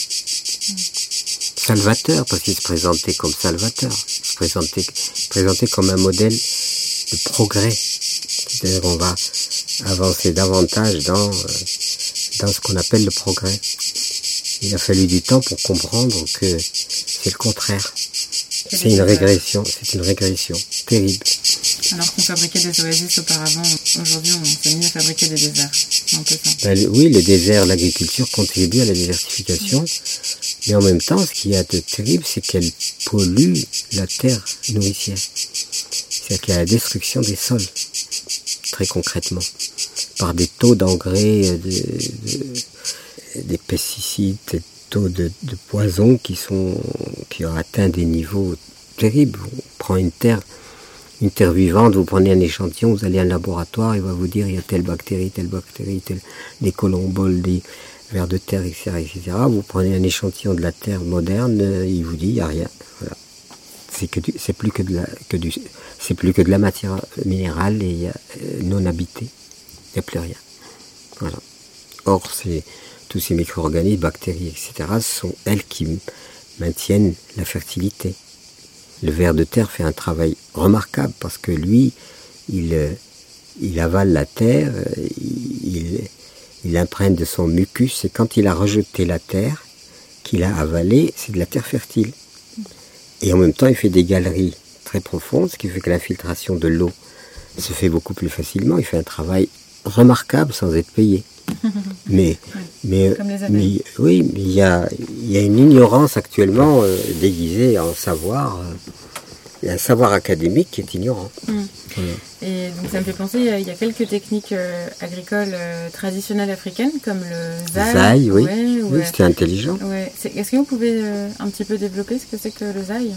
Salvateur, parce qu'il se présentait comme salvateur. Il se présentait, présentait comme un modèle de progrès. C'est-à-dire qu'on va avancer davantage dans, euh, dans ce qu'on appelle le progrès. Il a fallu du temps pour comprendre que c'est le contraire. C'est une régression, c'est une régression terrible.
Alors qu'on fabriquait des oasis auparavant, aujourd'hui on s'est mis à fabriquer des déserts.
Ben, oui, le désert, l'agriculture contribue à la désertification, mais en même temps, ce qui est de terrible, c'est qu'elle pollue la terre nourricière. C'est-à-dire qu'il y a la destruction des sols, très concrètement, par des taux d'engrais, euh, des pesticides, des taux de, de poison qui sont qui ont atteint des niveaux terribles. On prend une terre une terre vivante, vous prenez un échantillon, vous allez à un laboratoire, il va vous dire il y a telle bactérie, telle bactérie, telle, des colomboles, des vers de terre, etc., etc. Vous prenez un échantillon de la terre moderne, euh, il vous dit il n'y a rien. C'est que c'est plus que de la que du c'est plus que de la matière minérale et euh, non habitée. Il n'y a plus rien. Or, tous ces micro-organismes, bactéries, etc., sont elles qui maintiennent la fertilité le ver de terre fait un travail remarquable parce que lui, il, euh, il avale la terre, euh, il, il imprègne de son mucus, et quand il a rejeté la terre, qu'il a avalé, c'est de la terre fertile. Et en même temps, il fait des galeries très profondes, ce qui fait que l'infiltration de l'eau se fait beaucoup plus facilement. Il fait un travail remarquable sans être payé. mais, mais, mais, oui, il y a, y a, une ignorance actuellement euh, déguisée en savoir. Euh, il y a un savoir académique qui est ignorant.
Mm. Et donc ça me fait penser, il y a quelques techniques euh, agricoles traditionnelles africaines comme le zai.
Zai, oui. oui c'était intelligent.
Est-ce que vous pouvez un petit peu développer ce que c'est que le zai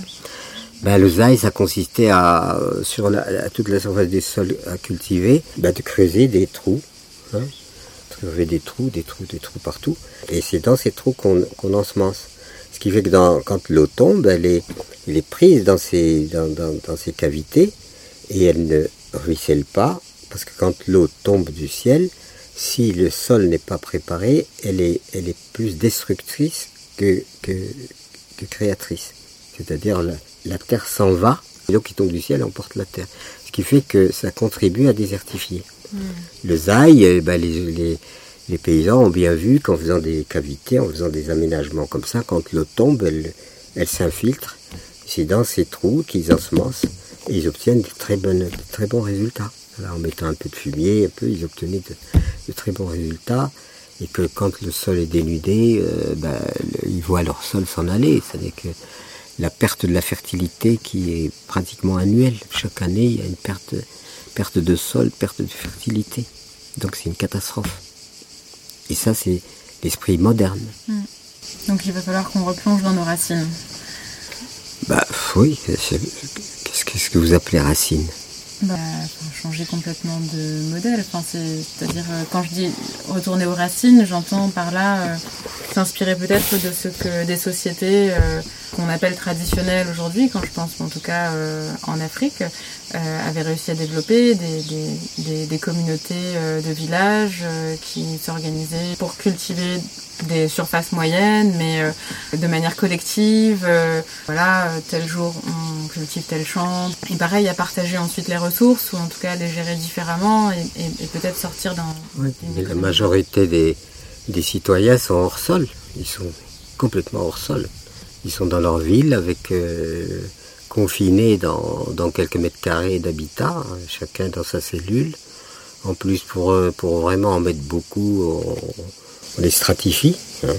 ben, le zai, ça consistait à, sur la, toute la surface des sols à cultiver, ben, de creuser des trous. Hein, avait des trous, des trous, des trous partout. Et c'est dans ces trous qu'on ensemence. Ce qui fait que dans, quand l'eau tombe, elle est, elle est prise dans ces, dans, dans, ces cavités et elle ne ruisselle pas. Parce que quand l'eau tombe du ciel, si le sol n'est pas préparé, elle est, elle est plus destructrice que, que, que créatrice. C'est-à-dire la, la terre s'en va, l'eau qui tombe du ciel emporte la terre. Ce qui fait que ça contribue à désertifier. Le zaï, eh ben, les, paysans ont bien vu qu'en faisant des cavités, en faisant des aménagements comme ça, quand l'eau tombe, elle, s'infiltre. C'est dans ces trous qu'ils ensemencent et ils obtiennent de très, bonnes, très bons résultats. en mettant un peu de fumier, un peu, ils obtenaient de, très bons résultats. Et que quand le sol est dénudé, euh, ben, ils voient leur sol s'en aller. C'est-à-dire que la perte de la fertilité qui est pratiquement annuelle. Chaque année, il y a une perte perte de sol, perte de fertilité. Donc c'est une catastrophe. Et ça, c'est l'esprit moderne. Hmm.
Donc il va falloir qu'on replonge dans nos racines.
Bah oui, qu'est-ce que vous appelez racines?
Bah, changer complètement de modèle. Enfin, C'est-à-dire, euh, quand je dis retourner aux racines, j'entends par là euh, s'inspirer peut-être de ce que des sociétés euh, qu'on appelle traditionnelles aujourd'hui, quand je pense en tout cas en Afrique, avaient réussi à développer des, des, des communautés de villages qui s'organisaient pour cultiver des surfaces moyennes, mais euh, de manière collective. Euh, voilà, euh, tel jour on cultive tel champ. Et pareil, à partager ensuite les ressources, ou en tout cas les gérer différemment, et, peut-être sortir d'un...
Oui, la majorité des, des citoyens sont hors sol. Ils sont complètement hors sol. Ils sont dans leur ville avec euh, confinés dans, dans, quelques mètres carrés d'habitat, hein, chacun dans sa cellule. En plus, pour, pour vraiment en mettre beaucoup, on, on les stratifie, hein,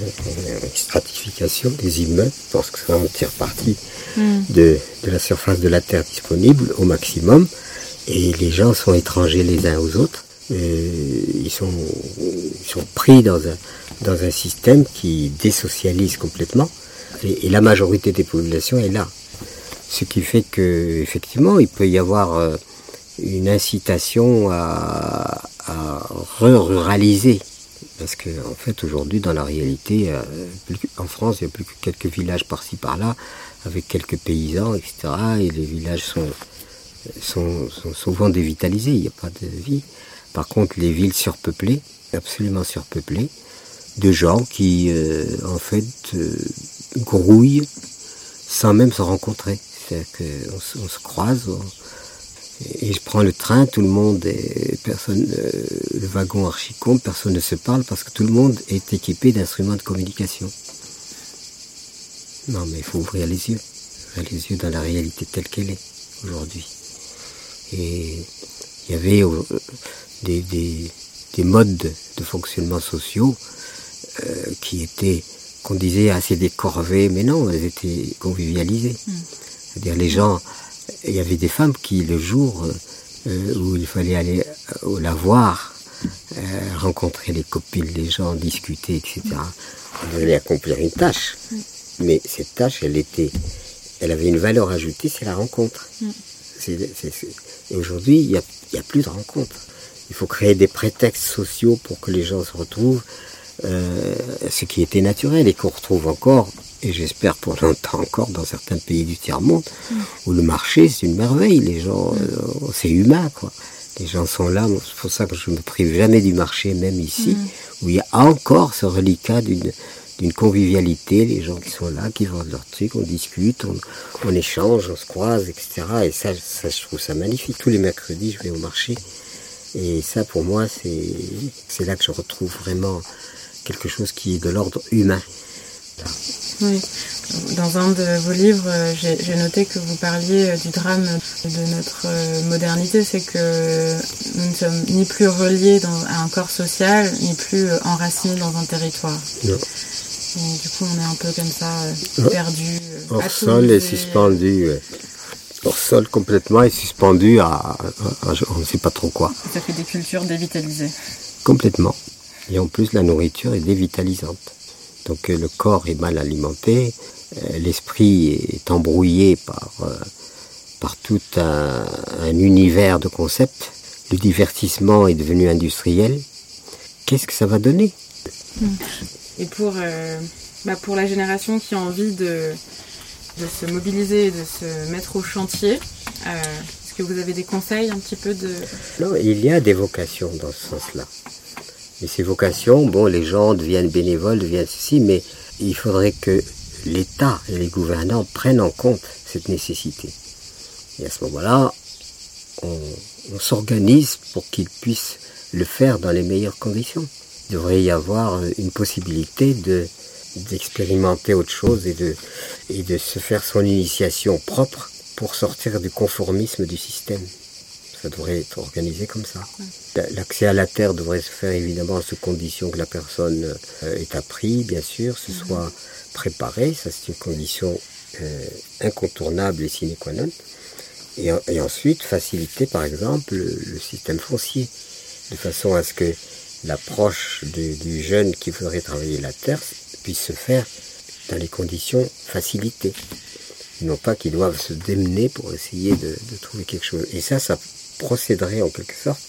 stratification des immeubles, parce que ça on tire parti mm. de, de, la surface de la terre disponible au maximum, et les gens sont étrangers les uns aux autres. Et ils, sont, ils sont pris dans un, dans un système qui désocialise complètement, et, et la majorité des populations est là. Ce qui fait que effectivement, il peut y avoir euh, une incitation à, re-ruraliser parce que en fait aujourd'hui dans la réalité, en France il n'y a plus que quelques villages par-ci par-là, avec quelques paysans, etc. Et les villages sont souvent dévitalisés, il n'y a pas de vie. Par contre les villes surpeuplées, absolument surpeuplées, de gens qui euh, en fait euh, grouillent sans même se rencontrer. C'est-à-dire qu'on on se croise, on, et je prends le train, tout le monde est, personne, euh, le wagon archicombe, personne ne se parle parce que tout le monde est équipé d'instruments de communication. Non, mais il faut ouvrir les yeux, ouvrir les yeux dans la réalité telle qu'elle est aujourd'hui. Et il y avait euh, des, modes de fonctionnement sociaux euh, qui étaient, qu'on disait, assez décorvés, mais non, elles étaient convivialisées. Mmh. C'est-à-dire les gens il y avait des femmes qui, le jour euh, où il fallait aller euh, la voir, euh, rencontrer les copines, les gens, discuter, etc., elles allaient accomplir une tâche. Mais cette tâche, elle était, elle avait une valeur ajoutée, c'est la rencontre. et aujourd'hui, il n'y a, a, plus de rencontre. Il faut créer des prétextes sociaux pour que les gens se retrouvent, euh, ce qui était naturel et qu'on retrouve encore et j'espère pour longtemps encore dans certains pays du tiers-monde, où le marché c'est une merveille, les gens, euh, c'est humain quoi. Les gens sont là, c'est pour ça que je ne me prive jamais du marché, même ici, où il y a encore ce reliquat d'une d'une convivialité, les gens qui sont là, qui vendent leurs trucs, on discute, on, on, échange, on se croise, etc. Et ça, ça, je trouve ça magnifique. Tous les mercredis, je vais au marché. Et ça, pour moi, c'est là que je retrouve vraiment quelque chose qui est de l'ordre humain.
Oui. Dans un de vos livres, j'ai noté que vous parliez du drame de notre modernité, c'est que nous ne sommes ni plus reliés dans, à un corps social, ni plus enracinés dans un territoire. Et du coup, on est un peu comme ça, perdu.
Hors sol et suspendu. Hors sol complètement et suspendu à, à, à, on ne sait pas trop quoi.
Ça fait des cultures dévitalisées.
Complètement. Et en plus, la nourriture est dévitalisante. Donc le corps est mal alimenté, l'esprit est embrouillé par, par tout un, un, univers de concepts. Le divertissement est devenu industriel. Qu'est-ce que ça va donner?
Et pour, euh, bah pour la génération qui a envie de, de se mobiliser, de se mettre au chantier, euh, est-ce que vous avez des conseils un petit peu de...
Non, il y a des vocations dans ce sens-là. Et ces vocations, bon, les gens deviennent bénévoles, deviennent ceci, mais il faudrait que l'État et les gouvernants prennent en compte cette nécessité. Et à ce moment-là, on, s'organise pour qu'ils puissent le faire dans les meilleures conditions. Il devrait y avoir une possibilité de d'expérimenter autre chose et de se faire son initiation propre pour sortir du conformisme du système. Ça devrait être organisé comme ça. L'accès à la terre devrait se faire évidemment sous condition que la personne euh, est appris, bien sûr, se soit préparée. Ça, c'est une condition euh, incontournable et sine qua non. Et, et, ensuite, faciliter, par exemple, le, le, système foncier, de façon à ce que l'approche du, du jeune qui voudrait travailler la terre puisse se faire dans les conditions facilitées non pas qu'ils doivent se démener pour essayer de, de, trouver quelque chose. Et ça, ça procéderait en quelque sorte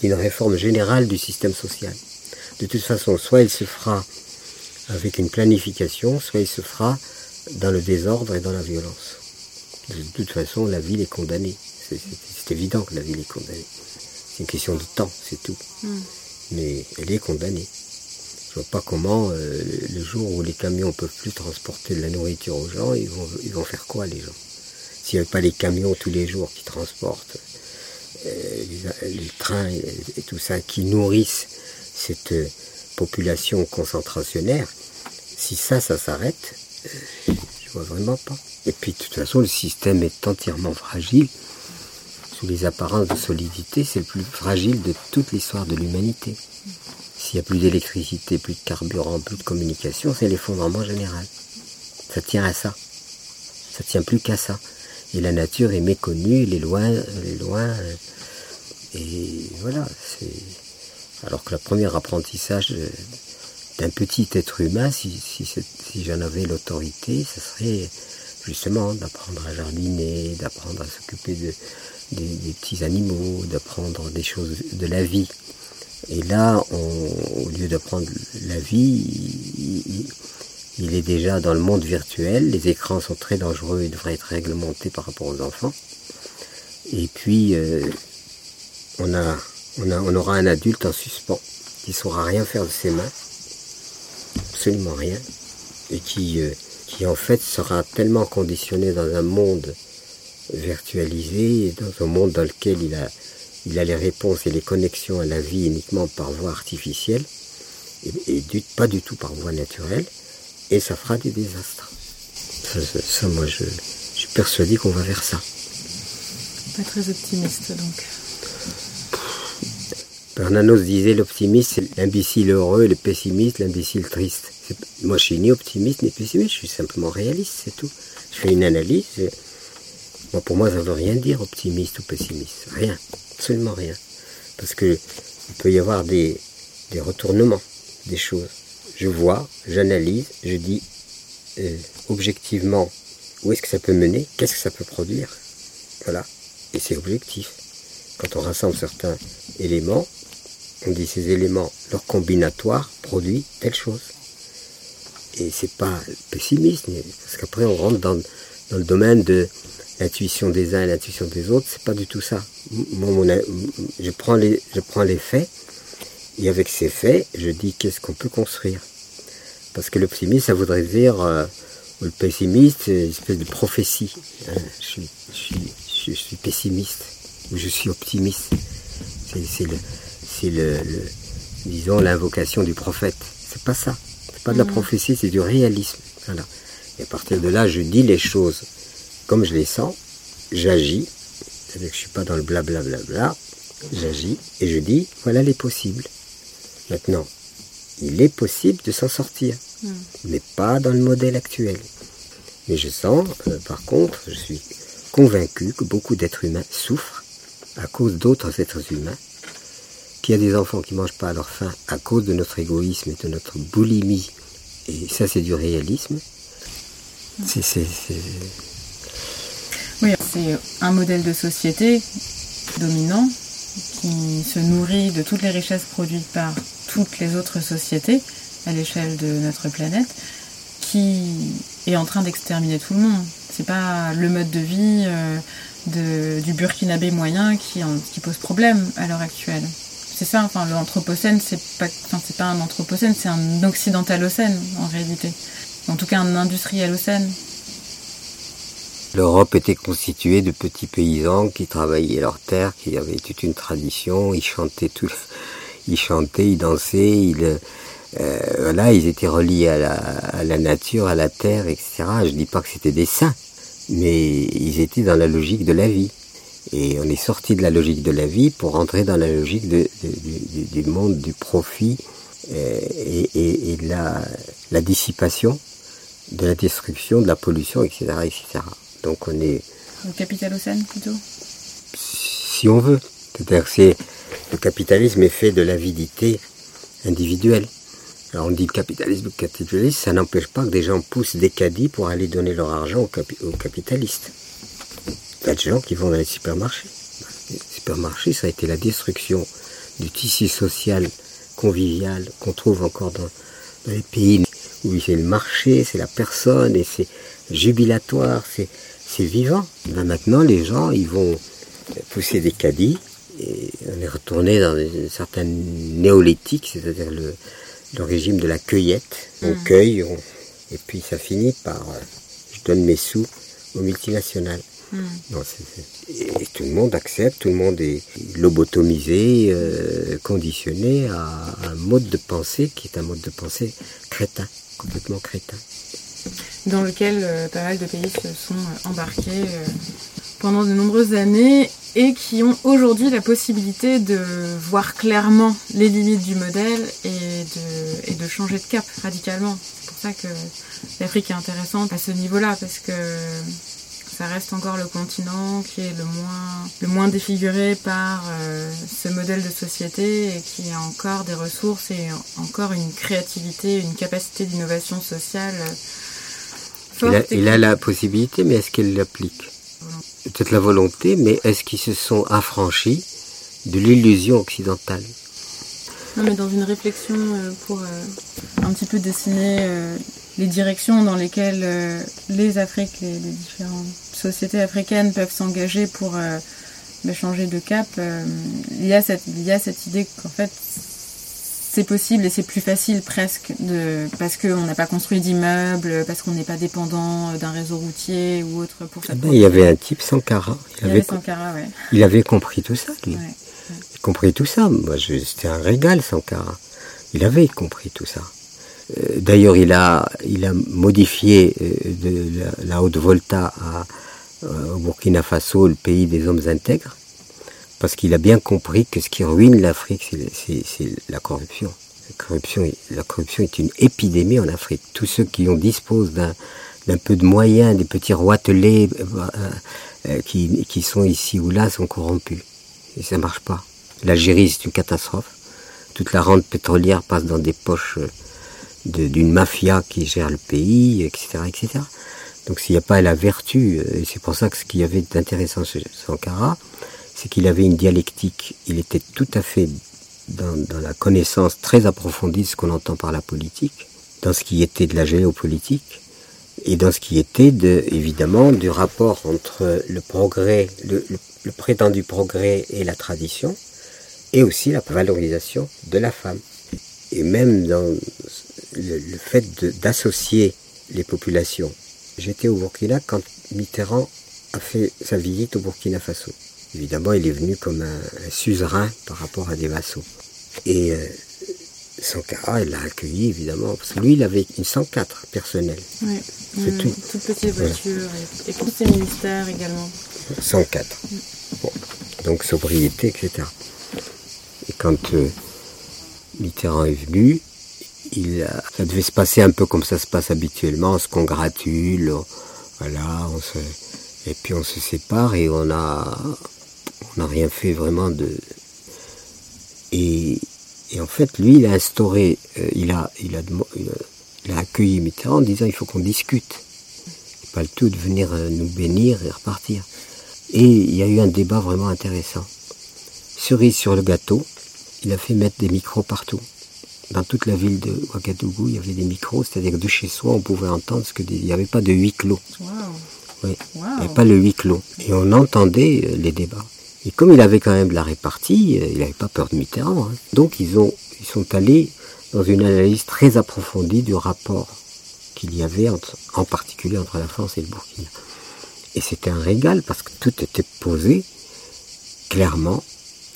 d'une réforme générale du système social. De toute façon, soit il se fera avec une planification, soit il se fera dans le désordre et dans la violence. De toute façon, la ville est condamnée. C'est évident que la ville est condamnée. C'est une question de temps, c'est tout. Mm. Mais elle est condamnée. Je vois pas comment euh, le jour où les camions peuvent plus transporter de la nourriture aux gens, ils vont, ils vont faire quoi les gens? S'il n'y avait pas les camions tous les jours qui transportent les, les, trains et, et, tout ça, qui nourrissent cette euh, population concentrationnaire, si ça, ça s'arrête, euh, Je vois vraiment pas. Et puis de toute façon, le système est entièrement fragile. Sous les apparences de solidité, c'est le plus fragile de toute l'histoire de l'humanité. S'il n'y a plus d'électricité, plus de carburant, plus de communication, c'est l'effondrement général. Ça tient à ça. Ça tient plus qu'à ça. Et la nature est méconnue, elle est loin, elle est loin. euh, Et voilà. Alors que le premier apprentissage euh, d'un petit être humain, si, si, j'en avais l'autorité, ce serait justement d'apprendre à jardiner, d'apprendre à s'occuper de, des, petits animaux, d'apprendre des choses de la vie. Et là, on- au lieu d'apprendre la vie, il est déjà dans le monde virtuel. Les écrans sont très dangereux et devraient être réglementés par rapport aux enfants. Et puis, euh, on, aura un adulte en suspens qui ne saura rien faire de ses mains, absolument rien, et qui, euh, qui en fait sera tellement conditionné dans un monde virtualisé, dans un monde dans lequel il a, les réponses et les connexions à la vie uniquement par voie artificielle, et, pas du tout par voie naturelle, et ça fera des désastres. Ça, ça- ça, moi, je, je suis persuadé qu'on va vers ça.
Pas très optimiste donc.
Bernanos disait l'optimiste, c'est l'imbécile heureux, le pessimiste, l'imbécile triste. Moi, je suis ni optimiste ni pessimiste, je suis simplement réaliste, c'est tout. Je fais une analyse. Moi, pour moi, ça veut rien dire optimiste ou pessimiste. Rien, absolument rien. Parce que il peut y avoir des, des retournements des choses. Je vois, j'analyse, je dis euh, objectivement où est-ce que ça peut mener, qu'est-ce que ça peut produire. Voilà. Et c'est objectif. Quand on rassemble certains éléments, on dit ces éléments, leur combinatoire produit telle chose. Et c'est pas pessimiste, parce qu'après on rentre dans, dans le domaine de l'intuition des uns et l'intuition des autres, c'est pas du tout ça. Moi, mon je, prends les, je prends les faits, et avec ces faits, je dis qu'est-ce qu'on peut construire? Parce que l'optimiste, ça voudrait dire, euh, ou le pessimiste, c'est une espèce de prophétie. hein. Je, suis, je, suis, je suis pessimiste, ou je suis optimiste. C'est le, c'est le, le- disons, l'invocation du prophète. C'est pas ça. C'est pas de la prophétie, c'est du réalisme. Voilà. Et à partir de là, je dis les choses comme je les sens, j'agis, c'est-à-dire que je suis pas dans le blablabla, j'agis et je dis voilà les possibles. Maintenant, il est possible de s'en sortir, mais pas dans le modèle actuel. Mais je sens, euh, par contre, je suis convaincu que beaucoup d'êtres humains souffrent à cause d'autres êtres humains, qu'il y a des enfants qui mangent pas à leur faim à cause de notre égoïsme et de notre boulimie. Et ça, c'est du réalisme. C'est-
Oui, c'est un modèle de société dominant qui se nourrit de toutes les richesses produites par toutes les autres sociétés à l'échelle de notre planète, qui est en train d'exterminer tout le monde. C'est pas le mode de vie euh, de- du burkinabé moyen qui, pose problème à l'heure actuelle. C'est ça, enfin, l'anthropocène, c'est pas, enfin, c'est pas un anthropocène, c'est un occidentalocène en réalité. En tout cas, un industrialocène.
L'Europe était constituée de petits paysans qui travaillaient leur terre, qui avaient toute une tradition, ils chantaient tout, ils chantaient, ils dansaient, ils, euh, voilà, ils étaient reliés à la, à la nature, à la terre, etc. Je dis pas que c'était des saints, mais ils étaient dans la logique de la vie. Et on est sorti de la logique de la vie pour rentrer dans la logique de, de- du, monde du profit euh, et, et, et de la, la dissipation, de la destruction, de la pollution, etc., etc. Donc on est,
Le capitalocène plutôt?
Si on veut, c'est-à-dire que c'est le capitalisme est fait de l'avidité individuelle. Alors on dit capitalisme, le capitalisme, ça n'empêche pas que des gens poussent des caddies pour aller donner leur argent aux, capi- aux capitalistes. Il y a des gens qui vont dans les supermarchés. Les supermarchés, ça a été la destruction du tissu social convivial qu'on trouve encore dans, les pays où c'est le marché, c'est la personne et c'est jubilatoire, c'est c'est vivant. Ben maintenant, les gens, ils vont pousser des caddies et on est retourné dans une certaine néolithique, c'est-à-dire le, le régime de la cueillette. On cueille on- et puis ça finit par euh, je donne mes sous aux multinationales. Non, c'est- et tout le monde accepte, tout le monde est lobotomisé, euh, conditionné à un mode de pensée qui est un mode de pensée crétin, complètement crétin.
dans lequel pas mal de pays se sont embarqués pendant de nombreuses années et qui ont aujourd'hui la possibilité de voir clairement les limites du modèle et de, et de changer de cap radicalement. C'est pour ça que l'Afrique est intéressante à ce niveau-là, parce que ça reste encore le continent qui est le moins, le moins défiguré par euh, ce modèle de société et qui a encore des ressources et encore une créativité, une capacité d'innovation sociale
forte. Il a, il a la possibilité, mais est-ce qu'il l'applique? Peut-être la volonté, mais est-ce qu'ils se sont affranchis de l'illusion occidentale?
Non, mais dans une réflexion euh, pour euh, un petit peu dessiner euh, les directions dans lesquelles les Afriques, les, différentes sociétés africaines peuvent s'engager pour bah, changer de cap, il, y a cette, il y a cette idée qu'en fait, c'est possible et c'est plus facile presque de parce qu'on n'a pas construit d'immeubles, parce qu'on n'est pas dépendant d'un réseau routier ou autre pour
ah ben, Il y avait un type Sankara.
Il, il avait, Sankara, ouais.
Il avait compris tout ça, lui. Ouais, Il compris tout ça. Moi, c'était un régal, Sankara. Il avait compris tout ça. Euh, d'ailleurs, il a, il a modifié euh, de la, la Haute-Volta à, euh, au Burkina Faso, le pays des hommes intègres parce qu'il a bien compris que ce qui ruine l'Afrique, c'est la corruption. La corruption, est une épidémie en Afrique. Tous ceux qui en disposent d'un peu de moyens, des petits roitelets euh, euh, qui, qui, sont ici ou là sont corrompus. Et ça marche pas. L'Algérie, c'est une catastrophe. Toute la rente pétrolière passe dans des poches euh, d'une mafia qui gère le pays, etc., etc. Donc s'il n'y a pas la vertu, et c'est pour ça que ce qu'il y avait d'intéressant chez Sankara, c'est qu'il avait une dialectique. Il était tout à fait dans, la connaissance très approfondie de ce qu'on entend par la politique, dans ce qui était de la géopolitique, et dans ce qui était de, évidemment du rapport entre le progrès, le, prétendu progrès et la tradition, et aussi la valorisation de la femme. Et même dans le fait d'associer les populations. J'étais au Burkina quand Mitterrand a fait sa visite au Burkina Faso. Évidemment, il est venu comme un, suzerain par rapport à des vassaux. Et euh, Sankara, il l'a accueilli, évidemment, parce que lui, il avait une 104 personnelle.
Oui, c'est tout. Toute petite voiture, et, tous ses ministères également.
104. Bon. Donc, sobriété, etc. Et quand euh, Mitterrand est venu, il ça devait se passer un peu comme ça se passe habituellement, on se congratule, voilà, on se, et puis on se sépare et on a, on n'a rien fait vraiment de. Et, en fait, lui, il a instauré, euh, il, a, il, a, il, a, accueilli Mitterrand en disant il faut qu'on discute. Pas le tout de venir euh, nous bénir et repartir. Et il y a eu un débat vraiment intéressant. Cerise sur le gâteau, il a fait mettre des micros partout. Dans toute la ville de Ouagadougou, il y avait des micros, c'est-à-dire que de chez soi, on pouvait entendre ce que il n'y avait pas de huis clos. Oui. Il n'y avait pas le huis clos. Et on entendait euh, les débats. Et comme il avait quand même de la répartie, euh, il n'avait pas peur de Mitterrand. Hein. Donc ils, ont, ils sont allés dans une analyse très approfondie du rapport qu'il y avait entre, en particulier entre la France et le Burkina. Et c'était un régal parce que tout était posé clairement,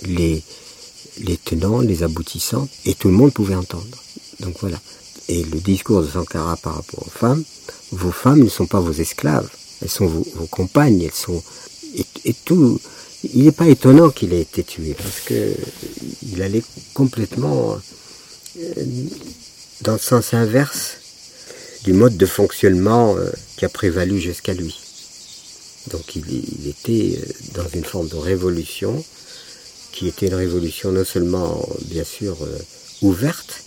les, les tenants, les aboutissants, et tout le monde pouvait entendre. Donc voilà. Et le discours de Sankara par rapport aux femmes, vos femmes ne sont pas vos esclaves, elles sont vos, compagnes, elles sont... Et tout, il n'est pas étonnant qu'il ait été tué parce que il allait complètement euh, dans le sens inverse du mode de fonctionnement euh, qui a prévalu jusqu'à lui. Donc il, était euh, dans une forme de révolution qui était une révolution non seulement bien sûr ouverte,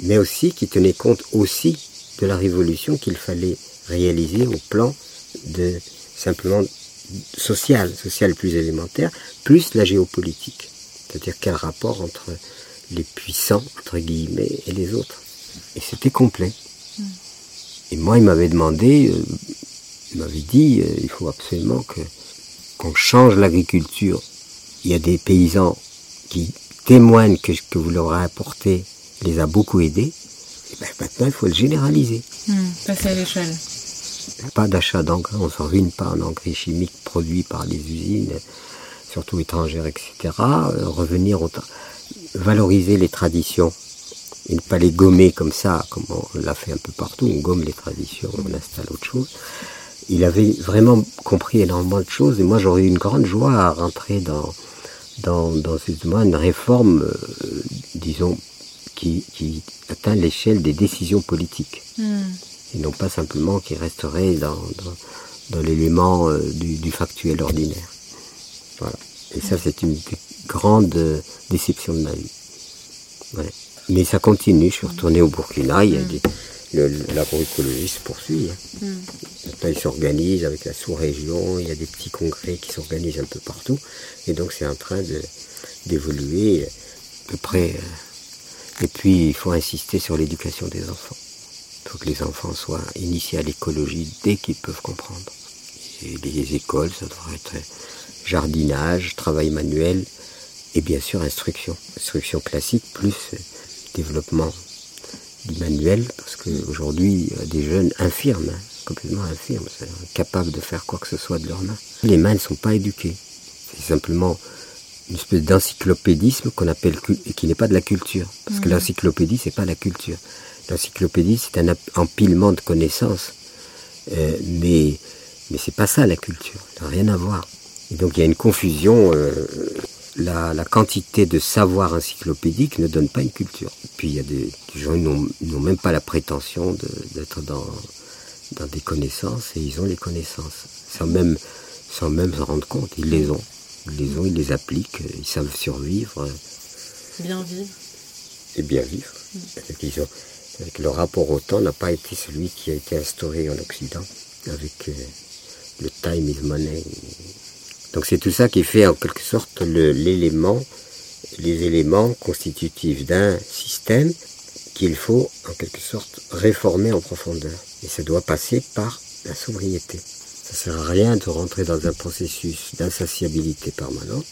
mais aussi qui tenait compte aussi de la révolution qu'il fallait réaliser au plan de simplement social, social plus élémentaire, plus la géopolitique. C'est-à-dire quel rapport entre les puissants, entre guillemets, et les autres. Et c'était complet. Hmm. Et moi, il m'avait demandé, euh, il m'avait dit, euh, il faut absolument que qu'on change l'agriculture. Il y a des paysans qui témoignent que ce que vous leur avez apporté les a beaucoup aidés. Et ben, maintenant, il faut le généraliser.
Hmm, passer à l'échelle.
Pas d'achat d'engrais, on ne ruine pas en engrais chimiques produits par les usines, surtout étrangères, etc. Euh, revenir au valoriser les traditions et ne pas les gommer comme ça, comme on l'a fait un peu partout, on gomme les traditions, on installe autre chose. Il avait vraiment compris énormément de choses et moi j'aurais eu une grande joie à rentrer dans, dans, une réforme, euh, disons, qui, qui atteint l'échelle des décisions politiques. Et non pas simplement qui resterait dans, dans, dans l'élément euh, du, du factuel ordinaire. Voilà. Et ça, c'est une des grandes euh, déceptions de ma vie. Ouais. Mais ça continue. Je suis retourné au Burkina. Il y a des, le- l'agroécologie se poursuit. hein. Maintenant, il s'organise avec la sous-région. Il y a des petits congrès qui s'organisent un peu partout. Et donc, c'est en train de, d'évoluer à peu près. euh. Et puis, il faut insister sur l'éducation des enfants. Il faut que les enfants soient initiés à l'écologie dès qu'ils peuvent comprendre. Et les écoles, ça devrait être jardinage, travail manuel et bien sûr instruction. Instruction classique plus euh, développement du manuel parce qu'aujourd'hui, a des jeunes infirmes, hein, complètement infirmes, incapables de faire quoi que ce soit de leurs mains. Les mains ne sont pas éduquées. C'est simplement une espèce d'encyclopédisme qu'on appelle et qui n'est pas de la culture. Parce que l'encyclopédie, c'est pas la culture. L'encyclopédie, c'est un empilement de connaissances. Euh, mais mais c'est pas ça la culture. Ça n'a rien à voir. Et donc il y a une confusion. euh, la, la quantité de savoir encyclopédique ne donne pas une culture. Puis il y a des, des gens qui n'ont même pas la prétention d'être dans, dans des connaissances et ils ont les connaissances sans même sans même s'en rendre compte. Ils les ont. Ils les ont, ils les appliquent, ils savent survivre
Bien vivre.
et bien vivre. Ont- le rapport au temps n'a pas été celui qui a été instauré en Occident avec euh, le time is money. Donc c'est tout ça qui fait en quelque sorte l'élément, les éléments constitutifs d'un système qu'il faut en quelque sorte réformer en profondeur. Et ça doit passer par la sobriété. Ça sert à rien de rentrer dans un processus d'insatiabilité permanente.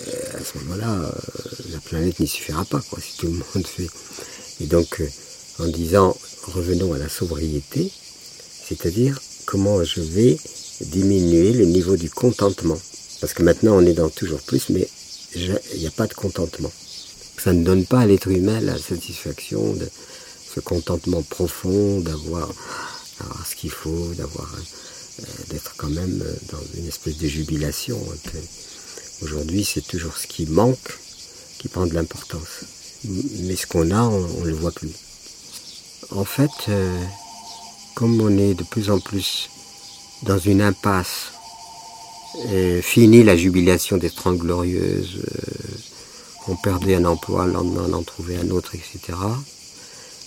Euh, à ce moment-là, euh, la planète n'y suffira pas, quoi, si tout le monde fait. Et donc, euh, en disant, revenons à la sobriété, c'est-à-dire comment je vais diminuer le niveau du contentement. Parce que maintenant, on est dans toujours plus, mais il n'y a pas de contentement. Ça ne donne pas à l'être humain la satisfaction de ce contentement profond d'avoir ce qu'il faut, euh, d'être quand même euh, dans une espèce de jubilation. peu. Aujourd'hui, c'est toujours ce qui manque qui prend de l'importance. Mais ce qu'on a, on ne le voit plus. En fait, euh, comme on est de plus en plus dans une impasse, euh, fini la jubilation des Trente Glorieuses, euh, on perdait un emploi, le lendemain on en trouvait un autre, etc.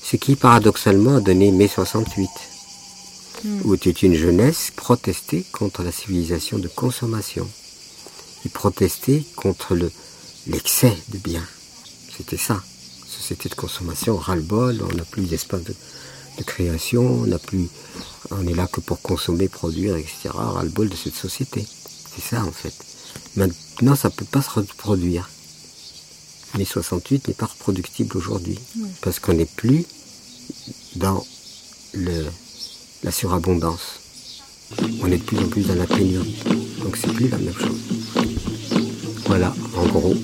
Ce qui paradoxalement a donné mai 68, où était une jeunesse protestée contre la civilisation de consommation. Ils protestaient contre le, l'excès de biens. C'était ça. Société de consommation, ras-le-bol, on n'a plus d'espace de, de création, on n'a plus, on est là que pour consommer, produire, etc. Ras-le-bol de cette société. C'est ça en fait. Maintenant, ça peut pas se reproduire. Mais 68 n'est pas reproductible aujourd'hui parce qu'on n'est plus dans le, la surabondance. On est de plus en plus dans la pénurie. Donc c'est plus la même chose. Voilà, en gros.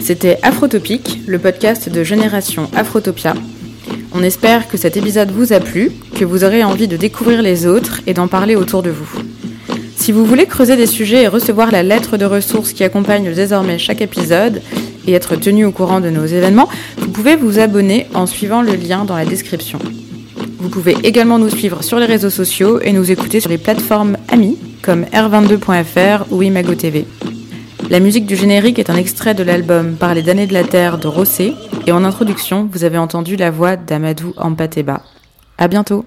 C'était Afrotopique, le podcast de Génération Afrotopia. On espère que cet épisode vous a plu, que vous aurez envie de découvrir les autres et d'en parler autour de vous. Si vous voulez creuser des sujets et recevoir la lettre de ressources qui accompagne désormais chaque épisode et être tenu au courant de nos événements, vous pouvez vous abonner en suivant le lien dans la description. Vous pouvez également nous suivre sur les réseaux sociaux et nous écouter sur les plateformes amies comme r22.fr ou Imago TV. La musique du générique est un extrait de l'album Par les damnés de la terre de Rossé et en introduction, vous avez entendu la voix d'Amadou Ampateba. À bientôt!